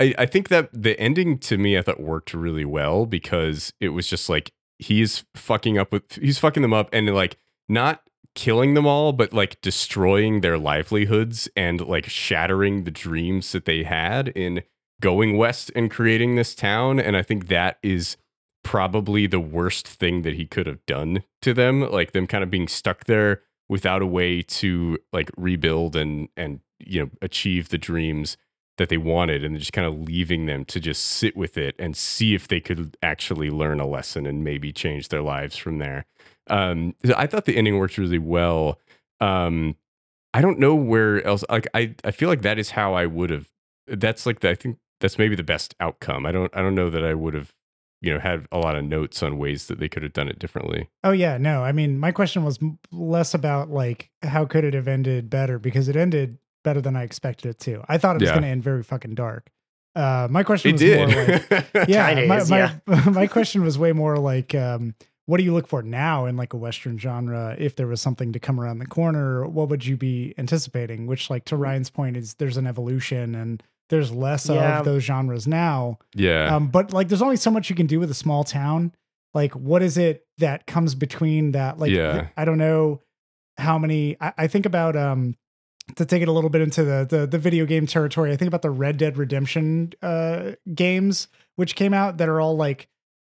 I, I think that the ending to me, I thought worked really well because it was just like he's fucking up with, he's fucking them up, and like not killing them all, but like destroying their livelihoods and like shattering the dreams that they had in going west and creating this town. And I think that is probably the worst thing that he could have done to them, like them kind of being stuck there without a way to like rebuild and and you know achieve the dreams that they wanted and just kind of leaving them to just sit with it and see if they could actually learn a lesson and maybe change their lives from there. Um, so I thought the ending worked really well. Um, I don't know where else. Like I, I feel like that is how I would have. That's like the, I think that's maybe the best outcome. I don't, I don't know that I would have, you know, had a lot of notes on ways that they could have done it differently. Oh yeah, no. I mean, my question was less about like how could it have ended better because it ended better than I expected it to. I thought it was Yeah. going to end very fucking dark. Uh, my question It was did. more like, yeah, my, is, my, yeah. my question was way more like, um, what do you look for now in like a Western genre? If there was something to come around the corner, what would you be anticipating? Which, like to Ryan's point, is there's an evolution and there's less Yeah. of those genres now. yeah. Um, but like, there's only so much you can do with a small town. Like, what is it that comes between that? Like, Yeah. I don't know how many. I, I think about um to take it a little bit into the, the the video game territory. I think about the Red Dead Redemption uh games which came out that are all like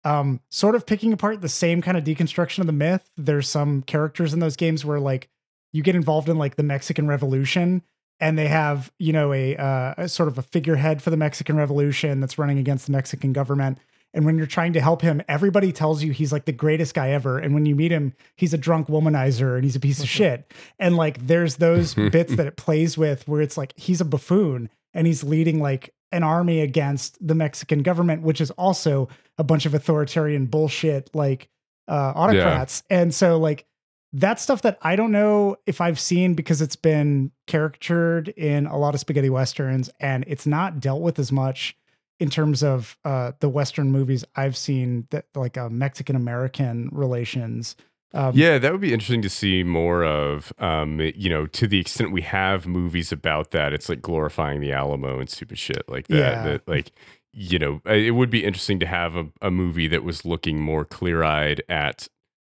um sort of picking apart the same kind of deconstruction of the myth. There's some characters in those games where like you get involved in like the Mexican Revolution and they have you know a, uh, a sort of a figurehead for the Mexican Revolution that's running against the Mexican government. And when you're trying to help him, everybody tells you he's like the greatest guy ever. And when you meet him, he's a drunk womanizer and he's a piece of shit. And like there's those bits that it plays with where it's like he's a buffoon and he's leading like an army against the Mexican government, which is also a bunch of authoritarian bullshit like uh autocrats. And so like that's stuff that I don't know if I've seen because it's been caricatured in a lot of spaghetti westerns and it's not dealt with as much in terms of uh, the Western movies I've seen that like uh, Mexican American relations. Um, yeah, that would be interesting to see more of. Um, you know, to the extent we have movies about that, it's like glorifying the Alamo and stupid shit like that. Yeah. That like, you know, uh, it would be interesting to have a, a movie that was looking more clear eyed at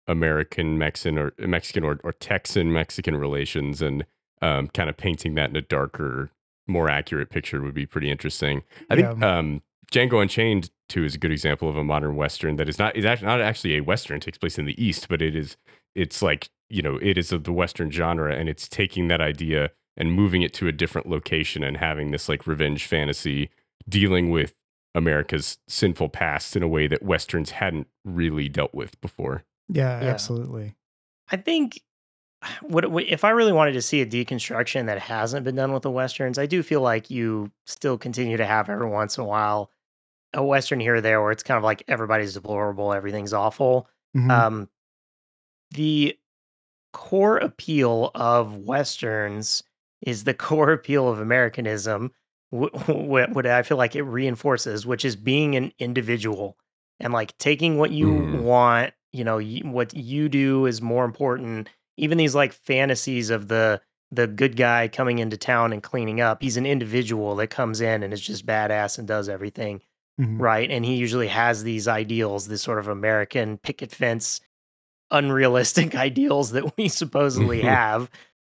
American Mexican or Mexican or, or Texan Mexican relations and um, kind of painting that in a darker, more accurate picture would be pretty interesting. I think um, Django Unchained too is a good example of a modern western that is not is actually not actually a western. It takes place in the East, but it is it's like you know it is of the western genre, and it's taking that idea and moving it to a different location and having this like revenge fantasy dealing with America's sinful past in a way that westerns hadn't really dealt with before. Yeah, Yeah. absolutely. I think what if I really wanted to see a deconstruction that hasn't been done with the westerns, I do feel like you still continue to have every once in a while a western here or there where it's kind of like everybody's deplorable, everything's awful. Mhm. Um, the core appeal of westerns is the core appeal of Americanism. wh- wh- What I feel like it reinforces, which is being an individual and like taking what you Mhm. want. You know, y- what you do is more important. Even these like fantasies of the the good guy coming into town and cleaning up. He's an individual that comes in and is just badass and does everything Mhm. right? And he usually has these ideals, this sort of American picket fence, unrealistic ideals that we supposedly have,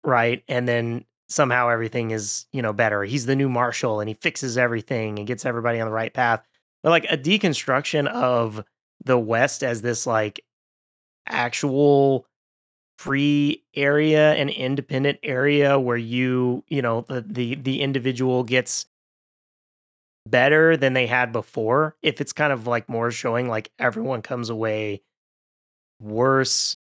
right? And then somehow everything is, you know, better. He's the new marshal and he fixes everything and gets everybody on the right path. But like a deconstruction of the West as this like actual free area and independent area where you, you know, the the the individual gets better than they had before if it's kind of like more showing like everyone comes away worse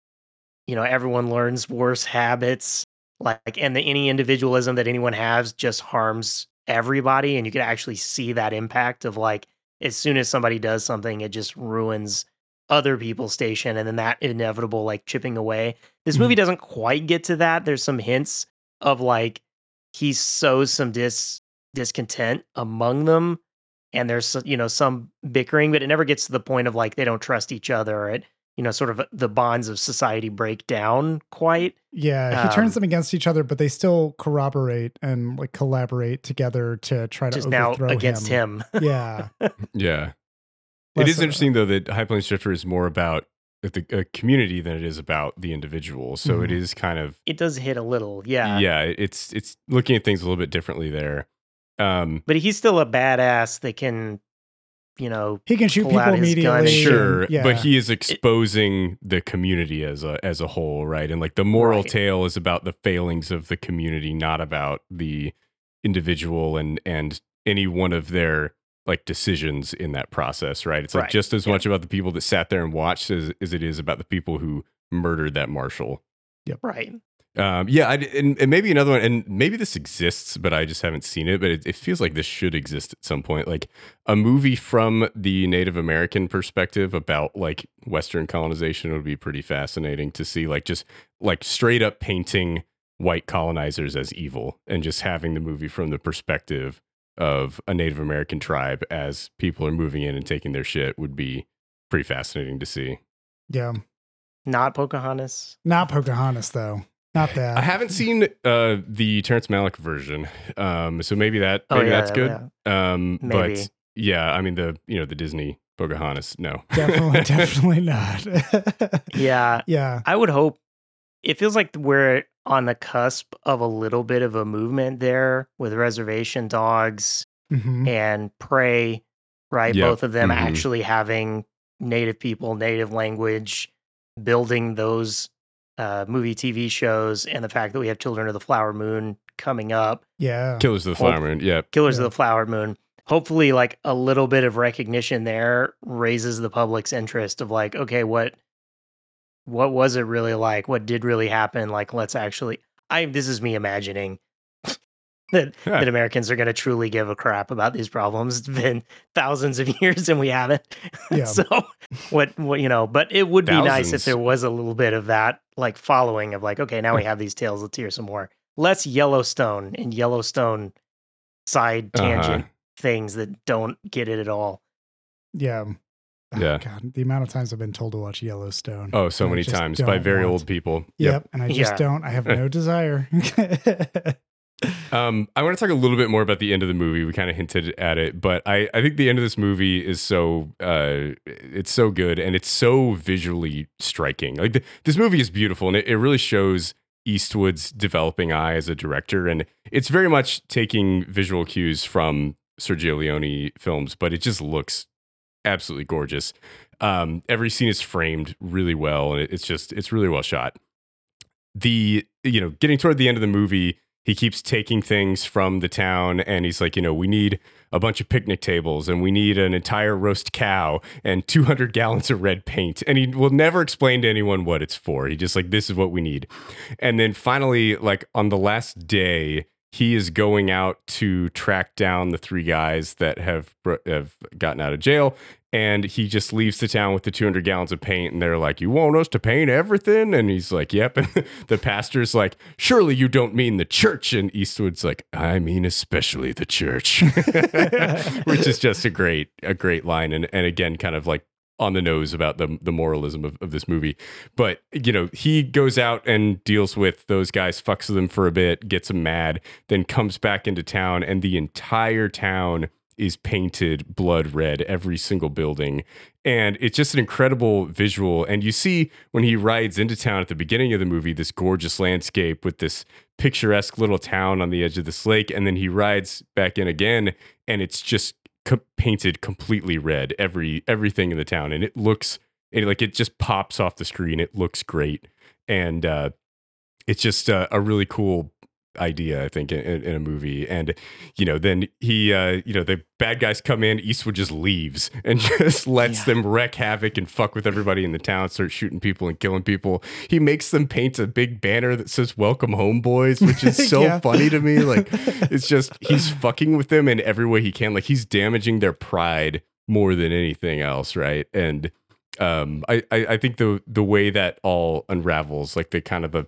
you know everyone learns worse habits like and the, any individualism that anyone has just harms everybody and you can actually see that impact of like as soon as somebody does something it just ruins other people's station and then that inevitable like chipping away. This Mhm. movie doesn't quite get to that. There's some hints of like he sows some dis discontent among them and there's you know some bickering but it never gets to the point of like they don't trust each other or it you know sort of the bonds of society break down quite Yeah, he turns Um, them against each other, but they still corroborate and like collaborate together to try to just now overthrow against him, Yeah, Yeah. Less it is of a- interesting though that High Plains Drifter is more about the a community than it is about the individual. So it Mhm. is kind of it does hit a little yeah yeah, it's it's looking at things a little bit differently there. Um but he's still a badass that can you know he can shoot people out his gun immediately. sure, and- yeah, but he is exposing the community as a as a whole, right? And like the moral Right. tale is about the failings of the community, not about the individual and and any one of their like decisions in that process, right? It's like Right, just as yeah. much about the people that sat there and watched as, as it is about the people who murdered that marshal. Yep. Right Um, yeah, I, and, and maybe another one, and maybe this exists, but I just haven't seen it. But it, it feels like this should exist at some point, like a movie from the Native American perspective about like Western colonization would be pretty fascinating to see, like just like straight up painting white colonizers as evil, and just having the movie from the perspective of a Native American tribe as people are moving in and taking their shit would be pretty fascinating to see. yeah. not pocahontas Not Pocahontas though. Not that. I haven't seen uh, the Terrence Malick version, um, so maybe that Oh, maybe yeah, that's good. yeah. Um, Maybe. but yeah, I mean the you know the Disney Pocahontas, no, definitely, definitely not. yeah yeah. I would hope it feels like we're on the cusp of a little bit of a movement there with reservation dogs hmm and prey, right? Yep. Both of them Mhm. actually having native people, native language, building those uh, movie TV shows, and the fact that we have Children of the Flower Moon coming up, Yeah. Killers of the Well, Flower Moon, yeah, Killers Yeah. of the Flower Moon. Hopefully, like a little bit of recognition there raises the public's interest of like, okay, what what was it really like? What did really happen? Like, let's actually. I this is me imagining that that Americans are going to truly give a crap about these problems. It's been thousands of years and we haven't. Yeah. so what what you know, but it would be nice if there was a little bit of that like following of like, okay, now we have these tales. Let's hear some more. Less Yellowstone and Yellowstone side tangent Uh-huh. things that don't get it at all. Yeah. Oh, Yeah. God, the amount of times I've been told to watch Yellowstone. Oh, so many times by very want- old people. Yep. And I just Yeah. don't. I have no desire. Um, I want to talk a little bit more about the end of the movie. We kind of hinted at it, but I, I think the end of this movie is so uh, it's so good and it's so visually striking. Like the, this movie is beautiful and it, it really shows Eastwood's developing eye as a director, and it's very much taking visual cues from Sergio Leone films, but it just looks absolutely gorgeous. Um, every scene is framed really well, and it's just it's really well shot. The you know getting toward the end of the movie he keeps taking things from the town and he's like, you know, we need a bunch of picnic tables and we need an entire roast cow and 200 gallons of red paint. And he will never explain to anyone what it's for. He just like, this is what we need. And then finally, like on the last day, he is going out to track down the three guys that have have gotten out of jail and he just leaves the town with the 200 gallons of paint and they're like you want us to paint everything? And he's like yep. And the pastor's like surely you don't mean the church? And eastwood's like i mean especially the church which is just a great a great line and and again kind of like on the nose about the the moralism of, of this movie. But you know, he goes out and deals with those guys, fucks with them for a bit, gets them mad, then comes back into town, and the entire town is painted blood red, every single building. And it's just an incredible visual. And you see when he rides into town at the beginning of the movie, this gorgeous landscape with this picturesque little town on the edge of this lake. And then he rides back in again, and it's just co- painted completely red, every everything in the town. And it looks it, like it just pops off the screen. It looks great. And uh, it's just a really cool idea, I think, in, in, a movie. And you know, then he, uh, you know, the bad guys come in. Eastwood just leaves and just lets yeah. them wreak havoc and fuck with everybody in the town, start shooting people and killing people. He makes them paint a big banner that says "Welcome home, boys," which is so yeah. funny to me. Like, it's just he's fucking with them in every way he can. Like, he's damaging their pride more than anything else, right? And um, I, I, I think the the way that all unravels, like the kind of the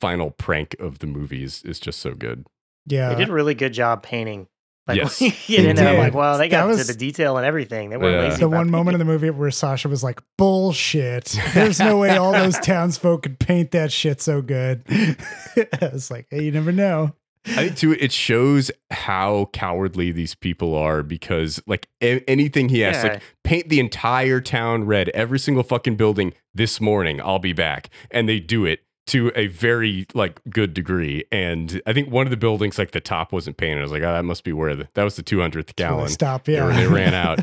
final prank of the movies is just so good. Yeah, they did a really good job painting. Like, yes, you know, I'm like, wow, they got was, to the detail and everything. They were yeah. the one moment in the movie where Sasha was like, "Bullshit! There's no way all those townsfolk could paint that shit so good." it's like, hey, you never know. I think too, it shows how cowardly these people are because like a- anything he asks, yeah. like paint the entire town red, every single fucking building this morning. I'll be back, and they do it to a very like good degree. And I think one of the buildings, like the top wasn't painted. I was like, oh, that must be where the, that was the 200th gallon. Stop. Yeah. They, they ran out.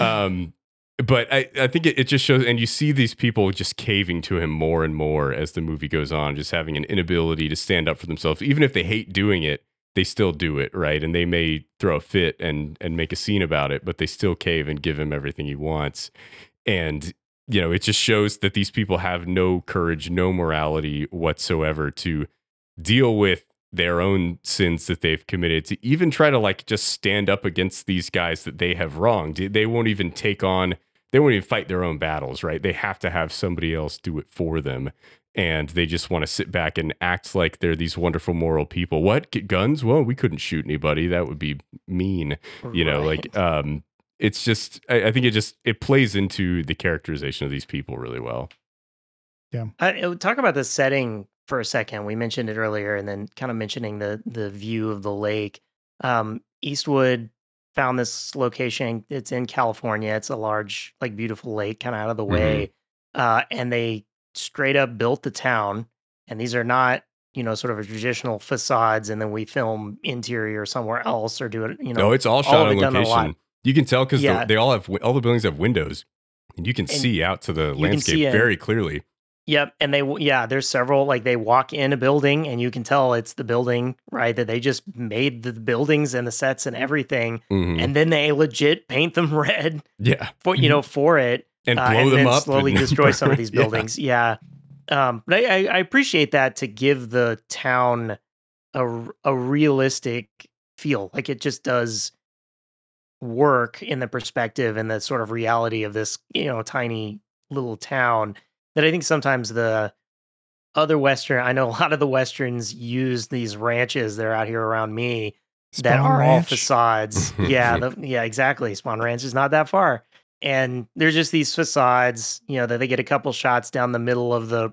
um, but I, I think it, it just shows, and you see these people just caving to him more and more as the movie goes on, just having an inability to stand up for themselves. Even if they hate doing it, they still do it, right? And they may throw a fit and and make a scene about it, but they still cave and give him everything he wants. And you know, it just shows that these people have no courage, no morality whatsoever to deal with their own sins that they've committed to even try to like just stand up against these guys that they have wronged. They won't even take on, they won't even fight their own battles, right? They have to have somebody else do it for them. And they just want to sit back and act like they're these wonderful moral people. What? Get guns? Well, we couldn't shoot anybody. That would be mean. You know, like um it's just I, I, think it just it plays into the characterization of these people really well. Yeah. I, talk about the setting for a second. We mentioned it earlier, and then kind of mentioning the the view of the lake. Um, Eastwood found this location. It's in California. It's a large, like, beautiful lake, kind of out of the mm-hmm. way. Uh, and they straight up built the town. And these are not, you know, sort of a traditional facades. And then we film interior somewhere else or do it. You know, no, it's all shot all on location. You can tell because yeah. they all have all the buildings have windows, and you can and see out to the landscape very clearly. Yep, and they yeah, there's several like they walk in a building and you can tell it's the building right that they just made the buildings and the sets and everything, mm-hmm. and then they legit paint them red. Yeah, for you know for it and uh, blow and them up, slowly destroy some of these buildings. Yeah, yeah. Um, but I, I appreciate that to give the town a a realistic feel, like it just does work in the perspective and the sort of reality of this, you know, tiny little town that I think sometimes the other Western, I know a lot of the Westerns use these ranches that are out here around me Spahn that are Ranch. all facades. yeah, the, yeah, exactly. Spahn Ranch is not that far. And there's just these facades, you know, that they get a couple shots down the middle of the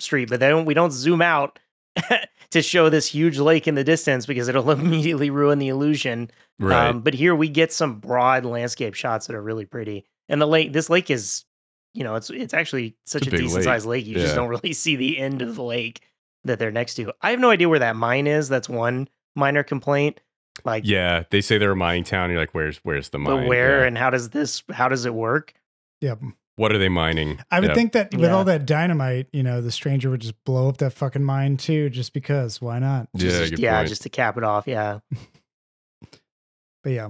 street, but they don't we don't zoom out to show this huge lake in the distance because it'll immediately ruin the illusion. Right. Um, but here we get some broad landscape shots that are really pretty. And the lake, this lake is, you know, it's it's actually such It's a, a decent lake. sized lake. You just don't really see the end of the lake that they're next to. I have no idea where that mine is. That's one minor complaint. Like yeah, they say they're a mining town. You're like, where's where's the the mine? where Yeah. and how does this how does it work? Yep. What are they mining? I would Yeah. think that with Yeah. all that dynamite, you know, the stranger would just blow up that fucking mine too, just because. Why not? Yeah, Just- good yeah, point. just to cap it off. Yeah. But yeah.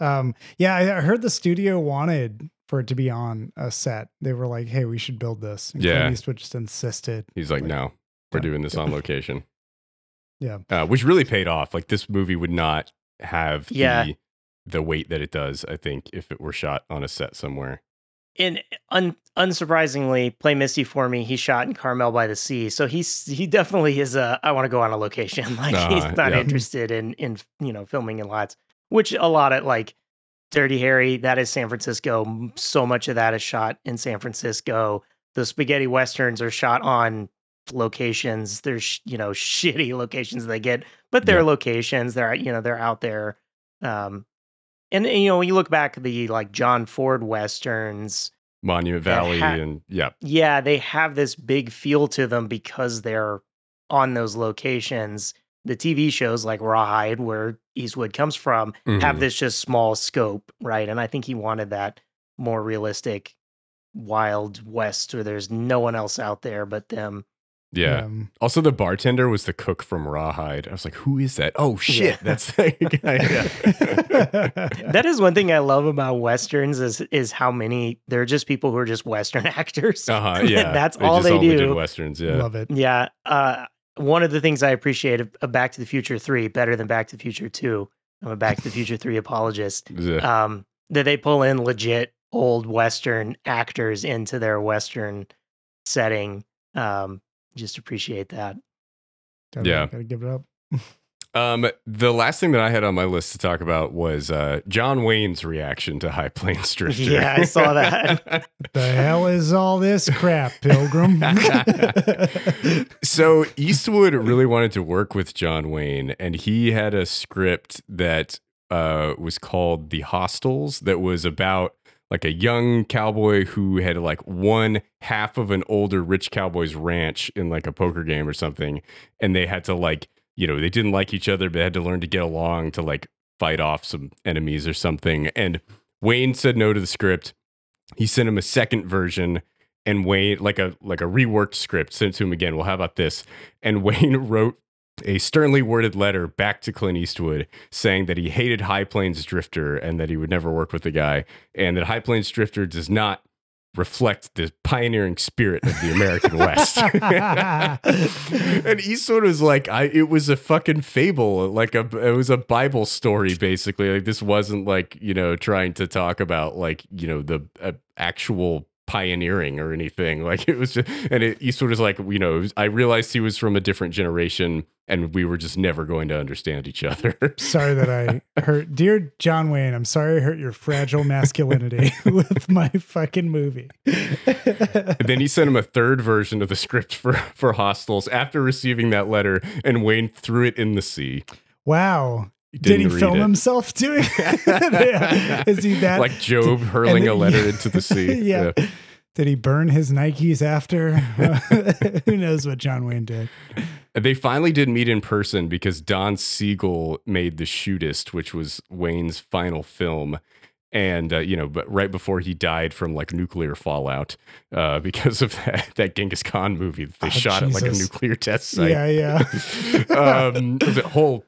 Um, yeah, I I heard the studio wanted for it to be on a set. They were like, hey, we should build this. And Yeah. Clint Eastwood just insisted. He's like, Like, no, we're yeah, doing this on location. Yeah. uh, which really paid off. Like this movie would not have Yeah. the the weight that it does. I think if it were shot on a set somewhere. And un- unsurprisingly, play Misty for me. He shot in Carmel by the Sea, so he's he definitely is a. I want to go on a location. Like Uh, he's not yeah. interested in in you know filming in lots, which a lot of like Dirty Harry. That is San Francisco. So much of that is shot in San Francisco. The spaghetti westerns are shot on locations. There's you know shitty locations they get, but they're Yeah. locations. They're you know they're out there. Um, and you know when you look back at the like John Ford westerns Monument Valley ha- and yeah, yeah, they have this big feel to them because they're on those locations. The TV shows like Rawhide, where Eastwood comes from, have Mhm. this just small scope, right? And I think he wanted that more realistic Wild West where there's no one else out there but them. Yeah. Um, Also, the bartender was the cook from Rawhide. I was like, who is that? Oh shit, Yeah. that's that guy. Yeah. That is one thing I love about westerns is is how many there are just people who are just western actors. Uh-huh, yeah. That's all they only did do. westerns. Yeah. Love it. Yeah. Uh, one of the things I appreciate of, of Back to the Future 3, better than Back to the Future 2, I'm a Back to the Future 3 apologist, Yeah. um, that they pull in legit old Western actors into their Western setting. Um, just appreciate that. Gotta- Yeah. Gotta give it up. Um, the last thing that I had on my list to talk about was uh, John Wayne's reaction to High Plains Drifter. Yeah, I saw that. The hell is all this crap, Pilgrim? so Eastwood really wanted to work with John Wayne, and he had a script that uh, was called The Hostiles, that was about like a young cowboy who had like won half of an older rich cowboy's ranch in like a poker game or something, and they had to like you know they didn't like each other, but had to learn to get along to like fight off some enemies or something. And Wayne said no to the script. He sent him a second version and Wayne like a like a reworked script sent to him again. Well, how about this? And Wayne wrote a sternly worded letter back to Clint Eastwood saying that he hated High Plains Drifter and that he would never work with the guy, and that High Plains Drifter does not reflect the pioneering spirit of the American West. and Eastwood was like, I it was a fucking fable, like a it was a Bible story basically. Like this wasn't like, you know, trying to talk about like, you know, the uh, actual pioneering or anything. Like it was just and it, Eastwood was like, you know, I realized he was from a different generation and we were just never going to understand each other. sorry that I hurt, dear John Wayne. I'm sorry I hurt your fragile masculinity with my fucking movie. And then he sent him a third version of the script for for Hostiles after receiving that letter, and Wayne threw it in the sea. wow. Did he film it. himself doing? Yeah. Is he that like Job hurling then- a letter into the sea? yeah. Did he burn his Nikes after? Who knows what John Wayne did? They finally did meet in person because Don Siegel made The Shootist, which was Wayne's final film. And, uh, you know, but right before he died from like nuclear fallout uh, because of that, that Genghis Khan movie that they Oh, shot at like a nuclear test site. Yeah, yeah. um, a whole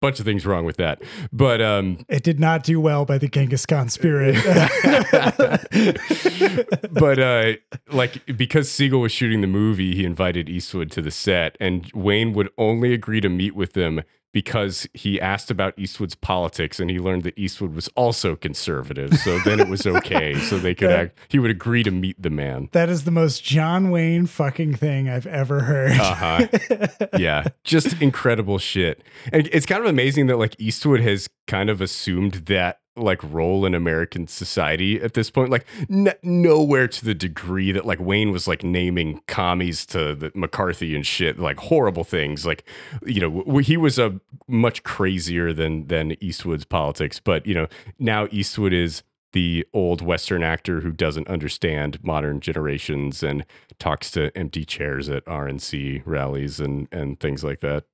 bunch of things wrong with that. But um, It did not do well by the Genghis Khan spirit. but uh like because Siegel was shooting the movie, he invited Eastwood to the set and Wayne would only agree to meet with them because he asked about Eastwood's politics and he learned that Eastwood was also conservative. So then it was okay. So they could That- act he would agree to meet the man. that is the most John Wayne fucking thing I've ever heard. Uh-huh. yeah, just incredible shit. And it's kind of amazing that like Eastwood has kind of assumed that like role in American society at this point. Like n- nowhere to the degree that like Wayne was like naming commies to the McCarthy and shit, like horrible things. Like you know, w- he was a much crazier than than Eastwood's politics. But you know, now Eastwood is the old Western actor who doesn't understand modern generations and talks to empty chairs at RNC rallies and and things like that.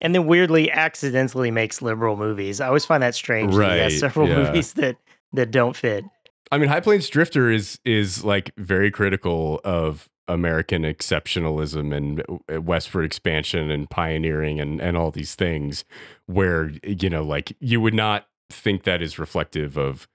And then weirdly accidentally makes liberal movies. I always find that strange. that he Right, has several yeah. movies that that don't fit. I mean, High Plains Drifter is is like very critical of American exceptionalism and uh, westward expansion and pioneering and and all these things, where you know, like you would not think that is reflective of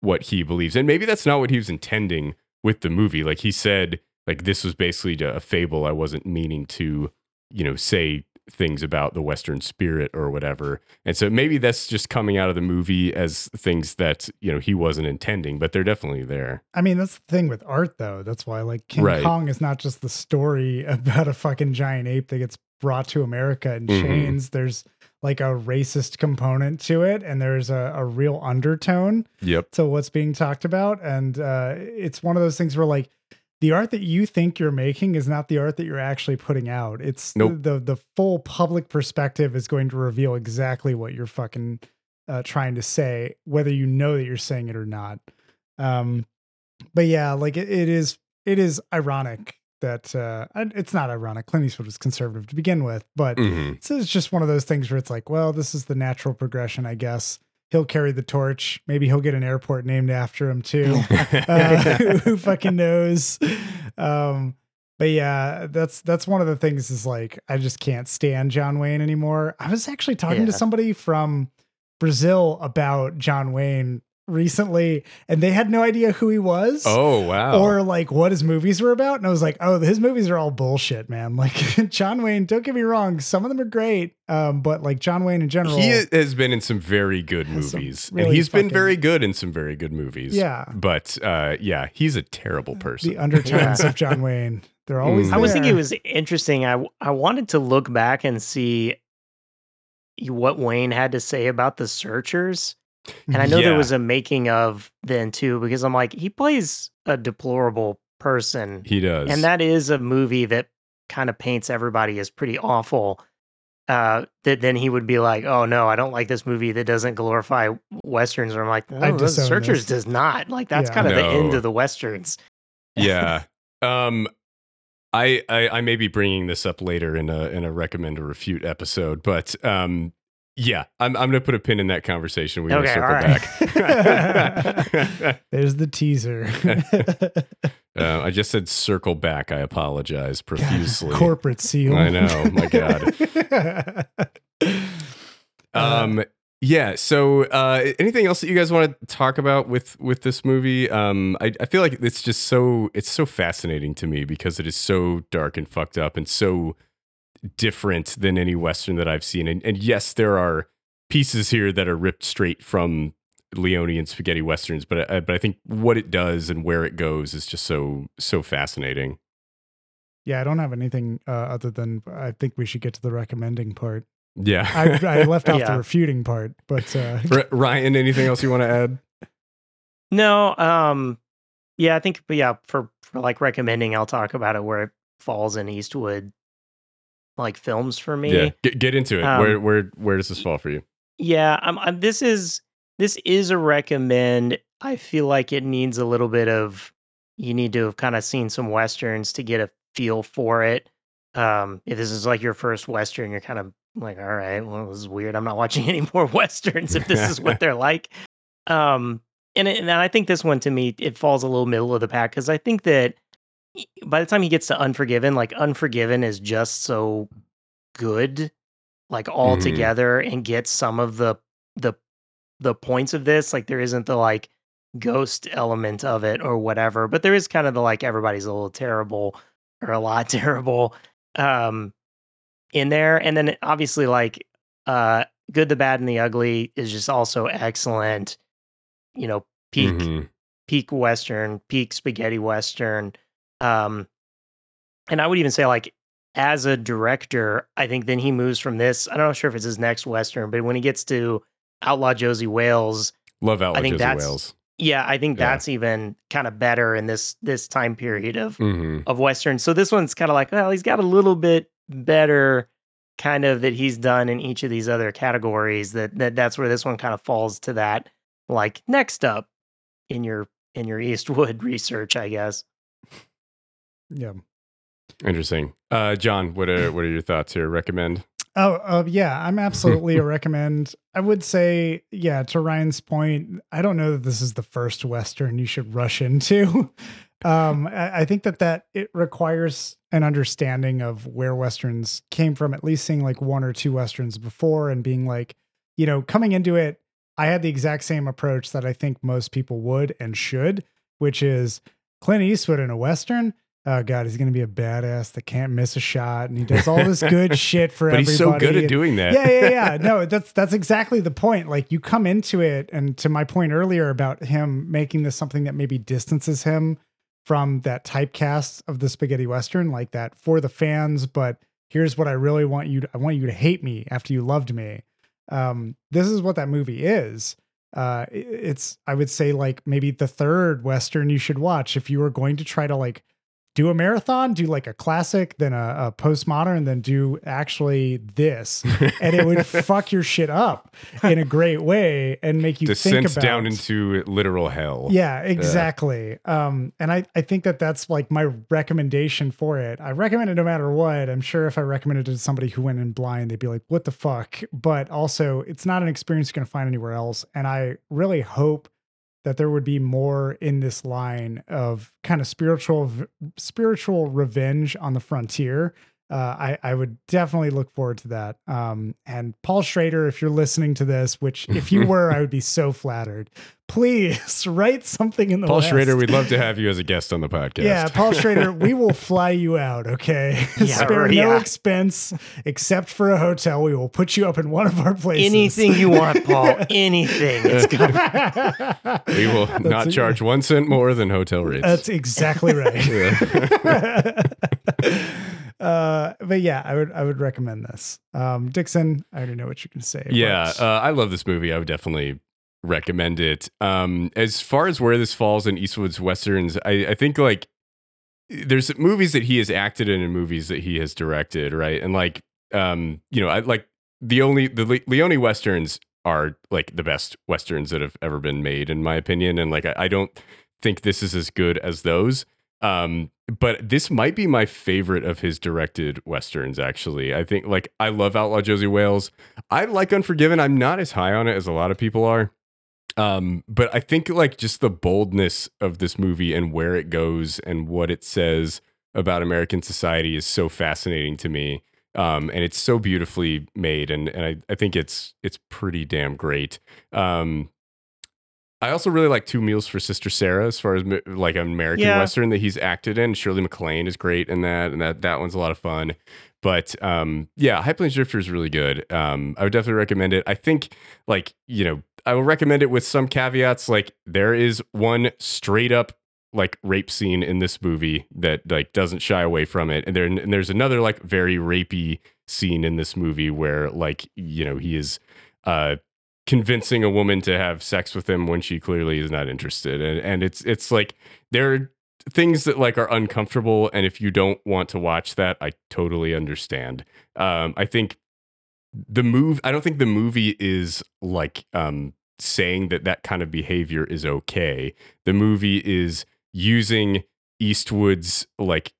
what he believes, and maybe that's not what he was intending with the movie. Like he said, like this was basically a fable. I wasn't meaning to, you know, say things about the Western spirit or whatever. And so maybe that's just coming out of the movie as things that, you know, he wasn't intending, but they're definitely there. I mean, that's the thing with art, though. That's why, like, King Right. Kong is not just the story about a fucking giant ape that gets brought to America in Mhm. chains. There's like a racist component to it, and there's a, a real undertone Yep. to what's being talked about. And uh, it's one of those things where, like, the art that you think you're making is not the art that you're actually putting out. It's Nope. the the full public perspective is going to reveal exactly what you're fucking uh, trying to say, whether you know that you're saying it or not. Um, but yeah, like it, it is it is ironic that uh, it's not ironic. Clint Eastwood was conservative to begin with, but hmm it's, it's just one of those things where it's like, well, this is the natural progression, I guess. He'll carry the torch. Maybe he'll get an airport named after him too. uh, who fucking knows? Um, but yeah, that's that's one of the things is like I just can't stand John Wayne anymore. I was actually talking to somebody from Brazil about John Wayne recently, and they had no idea who he was. oh, wow. Or like what his movies were about. And I was like, oh, his movies are all bullshit, man. Like John Wayne, don't get me wrong, some of them are great. Um, but like John Wayne in general. he has been in some very good movies, really and he's been very good in some very good movies. Yeah. but uh, yeah, he's a terrible person. the undertones of John Wayne. They're always Mm. I was thinking it was interesting. I I wanted to look back and see what Wayne had to say about the Searchers, and I know Yeah. there was a making of then too because I'm like he plays a deplorable person, he does, and that is a movie that kind of paints everybody as pretty awful. Uh, that then he would be like, "Oh no, I don't like this movie that doesn't glorify westerns." Or I'm like, I "No, the Searchers this." does not." Like that's Yeah. kind of the end of the westerns. yeah. Um, I, I I may be bringing this up later in a in a recommend or refute episode, but um, yeah, I'm I'm gonna put a pin in that conversation. We're gonna circle all right. back. There's the teaser. uh, I just said circle back. I apologize profusely. Corporate seal. I know, my God. Um, yeah. So, uh, anything else that you guys want to talk about with with this movie? Um, I, I feel like it's just so it's so fascinating to me because it is so dark and fucked up and so different than any western that I've seen. And, and yes, there are pieces here that are ripped straight from Leone and spaghetti westerns, but I, but I think what it does and where it goes is just so so fascinating. yeah, I don't have anything uh, other than I think we should get to the recommending part. Yeah. I, I left off Yeah. the refuting part, but uh, R- Ryan, anything else you want to add? No, um, yeah, I think, yeah, for for like recommending, I'll talk about it where it falls in Eastwood, like films for me. Yeah, get, get into it. Um, where where where does this fall for you? Yeah, I'm, I'm. This is this is a recommend. I feel like it needs a little bit of. You need to have kind of seen some westerns to get a feel for it. Um, if this is like your first western, you're kind of like, all right, well, this is weird. I'm not watching any more westerns if this is what they're like. Um, and and I think this one to me it falls a little middle of the pack because I think that by the time he gets to Unforgiven, like Unforgiven is just so good, like all Mhm. together, and gets some of the the the points of this. Like there isn't the like ghost element of it or whatever, but there is kind of the like everybody's a little terrible or a lot terrible um in there, and then obviously like uh good, the bad, and the ugly is just also excellent. You know, peak Mhm. peak western, peak spaghetti western. Um and I would even say like as a director, I think then he moves from this. I'm not sure if it's his next western, but when he gets to Outlaw Josey Wales, Love Outlaw I think Josey that's- Wales. Yeah, I think Yeah. that's even kind of better in this this time period of hmm of western. So this one's kind of like, well, he's got a little bit better kind of that he's done in each of these other categories. That that that's where this one kind of falls to that. Like next up in your in your Eastwood research, I guess. Yeah. Interesting. Uh, John, what are what are your thoughts here? Recommend? Oh, uh, yeah, I'm absolutely a recommend. I would say, yeah, to Ryan's point, I don't know that this is the first Western you should rush into. Um, I, I think that that it requires an understanding of where Westerns came from, at least seeing like one or two Westerns before and being like, you know, coming into it, I had the exact same approach that I think most people would and should, which is Clint Eastwood in a Western. Oh God, he's gonna be a badass that can't miss a shot, and he does all this good shit for everybody. But everybody. he's so good at doing that. yeah, yeah, yeah. No, that's that's exactly the point. Like you come into it, and to my point earlier about him making this something that maybe distances him from that typecast of the spaghetti western, like that for the fans. But here's what I really want you to: I want you to hate me after you loved me. Um, this is what that movie is. Uh, it's I would say like maybe the third western you should watch if you were going to try to like do a marathon, do like a classic, then a, a postmodern, then do actually this, and it would fuck your shit up in a great way and make you think about down into literal hell. yeah, exactly. Um, and I, I think that that's like my recommendation for it. I recommend it no matter what. I'm sure if I recommended it to somebody who went in blind, they'd be like, what the fuck? But also, it's not an experience you're to find anywhere else. And I really hope that there would be more in this line of kind of spiritual, spiritual revenge on the frontier. Uh, I, I would definitely look forward to that. Um, and Paul Schrader, if you're listening to this, which if you were, I would be so flattered. Please write something in the Paul West. Schrader, we'd love to have you as a guest on the podcast. Yeah, Paul Schrader, we will fly you out, okay? Yeah, Spare no expense except for a hotel. We will put you up in one of our places. Anything you want, Paul. Anything. It's coming. we will That's not it. charge one cent more than hotel rates. That's exactly right. Yeah. uh, but yeah, I would I would recommend this. Um, Dixon, I already know what you can say. yeah, uh, I love this movie. I would definitely recommend it. Um, as far as where this falls in Eastwood's westerns, I, I think like there's movies that he has acted in and movies that he has directed, right? And like, um, you know, I like the only the Le- Leone westerns are like the best westerns that have ever been made, in my opinion. And like, I, I don't think this is as good as those. Um, but this might be my favorite of his directed westerns. Actually, I think like I love Outlaw Josey Wales. I like Unforgiven. I'm not as high on it as a lot of people are. Um, but I think like just the boldness of this movie and where it goes and what it says about American society is so fascinating to me. Um, and it's so beautifully made, and and I, I think it's it's pretty damn great. Um, I also really like Two Mules for Sister Sara as far as like an American Yeah. Western that he's acted in. Shirley MacLaine is great in that, and that that one's a lot of fun. But um, yeah, High Plains Drifter is really good. Um, I would definitely recommend it. I think like you know I will recommend it with some caveats. Like there is one straight up like rape scene in this movie that like doesn't shy away from it, and there and there's another like very rapey scene in this movie where like you know he is uh convincing a woman to have sex with him when she clearly is not interested and and it's it's like there are things that like are uncomfortable and if you don't want to watch that I totally understand um I think the move I don't think the movie is like um saying that that kind of behavior is okay. The movie is using Eastwood's like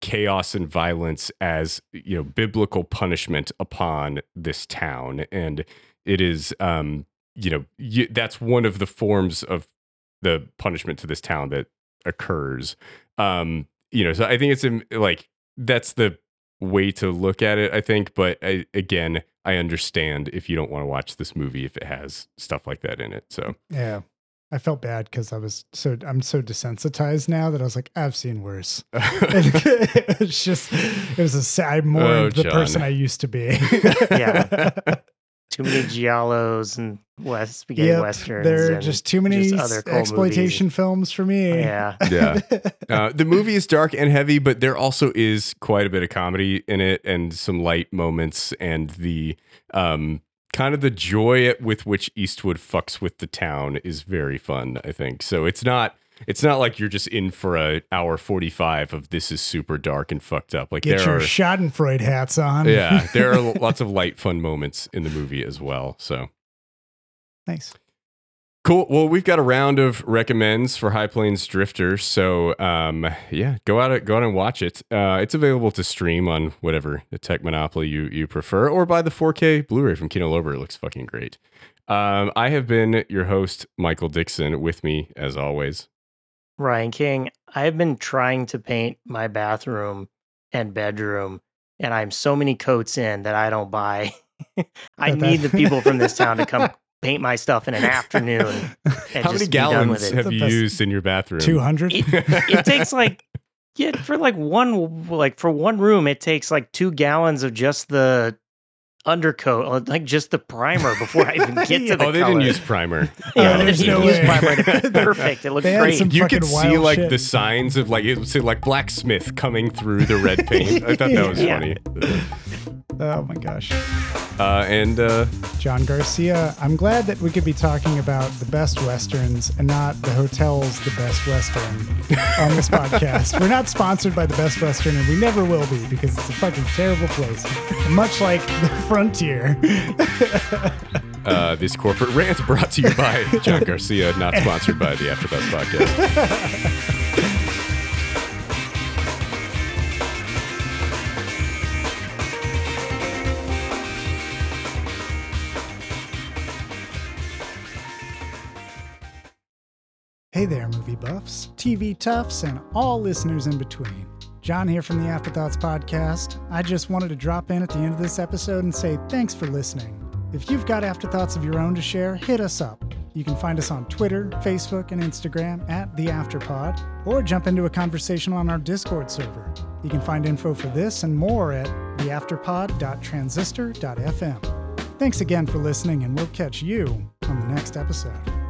chaos and violence as you know biblical punishment upon this town. And it is um you know you, that's one of the forms of the punishment to this town that occurs. Um you know so i think it's like that's the way to look at it i think. But I, again i understand if you don't want to watch this movie if it has stuff like that in it so yeah. I felt bad because I was so I'm so desensitized now that I was like, I've seen worse. it's just it was a sad I mourned Oh, the John. person I used to be. Yeah. Too many giallos and west spaghetti Yep, westerns. There are just too many just other cool exploitation films for me. Yeah. Yeah. Uh, the movie is dark and heavy, but there also is quite a bit of comedy in it and some light moments. And the, um, kind of the joy with which Eastwood fucks with the town is very fun. I think so. It's not. It's not like you're just in for a hour forty five of this is super dark and fucked up. Like Get there your are, Schadenfreude hats on. yeah, there are lots of light fun moments in the movie as well. So nice. Cool. Well, we've got a round of recommends for High Plains Drifter. So, um, yeah, go out, go out and watch it. Uh, it's available to stream on whatever the tech monopoly you you prefer, or buy the 4K Blu-ray from Kino Lorber. It looks fucking great. Um, I have been your host, Michael Dixon. With me, as always, Ryan King, I've been trying to paint my bathroom and bedroom, and I'm so many coats in that I don't buy. I That- need the people from this town to come paint my stuff in an afternoon. And how many just be done with gallons it. have you used in your bathroom? Two hundred. It, it takes like yeah for like one like for one room it takes like two gallons of just the undercoat uh, like just the primer before I even get Yeah. to the oh, they color. didn't use primer. yeah, Oh, they there's didn't no use way. primer. It- Perfect. It looked They great. some- you could see like shit. the signs of like it would say like blacksmith coming through the red paint. I thought that was Yeah. funny. Oh my gosh. Uh, and uh, John Garcia, I'm glad that we could be talking about the best westerns and not the hotel's the best western on this podcast. We're not sponsored by the best western, and we never will be because it's a fucking terrible place, much like the frontier. Uh, this corporate rant brought to you by John Garcia, not sponsored by the AfterBuzz podcast. Hey there, movie buffs, TV toughs, and all listeners in between. John here from the Afterthoughts podcast. I just wanted to drop in at the end of this episode and say thanks for listening. If you've got afterthoughts of your own to share, hit us up. You can find us on Twitter, Facebook, and Instagram at The Afterpod, or jump into a conversation on our Discord server. You can find info for this and more at theafterpod.transistor.fm. Thanks again for listening, and we'll catch you on the next episode.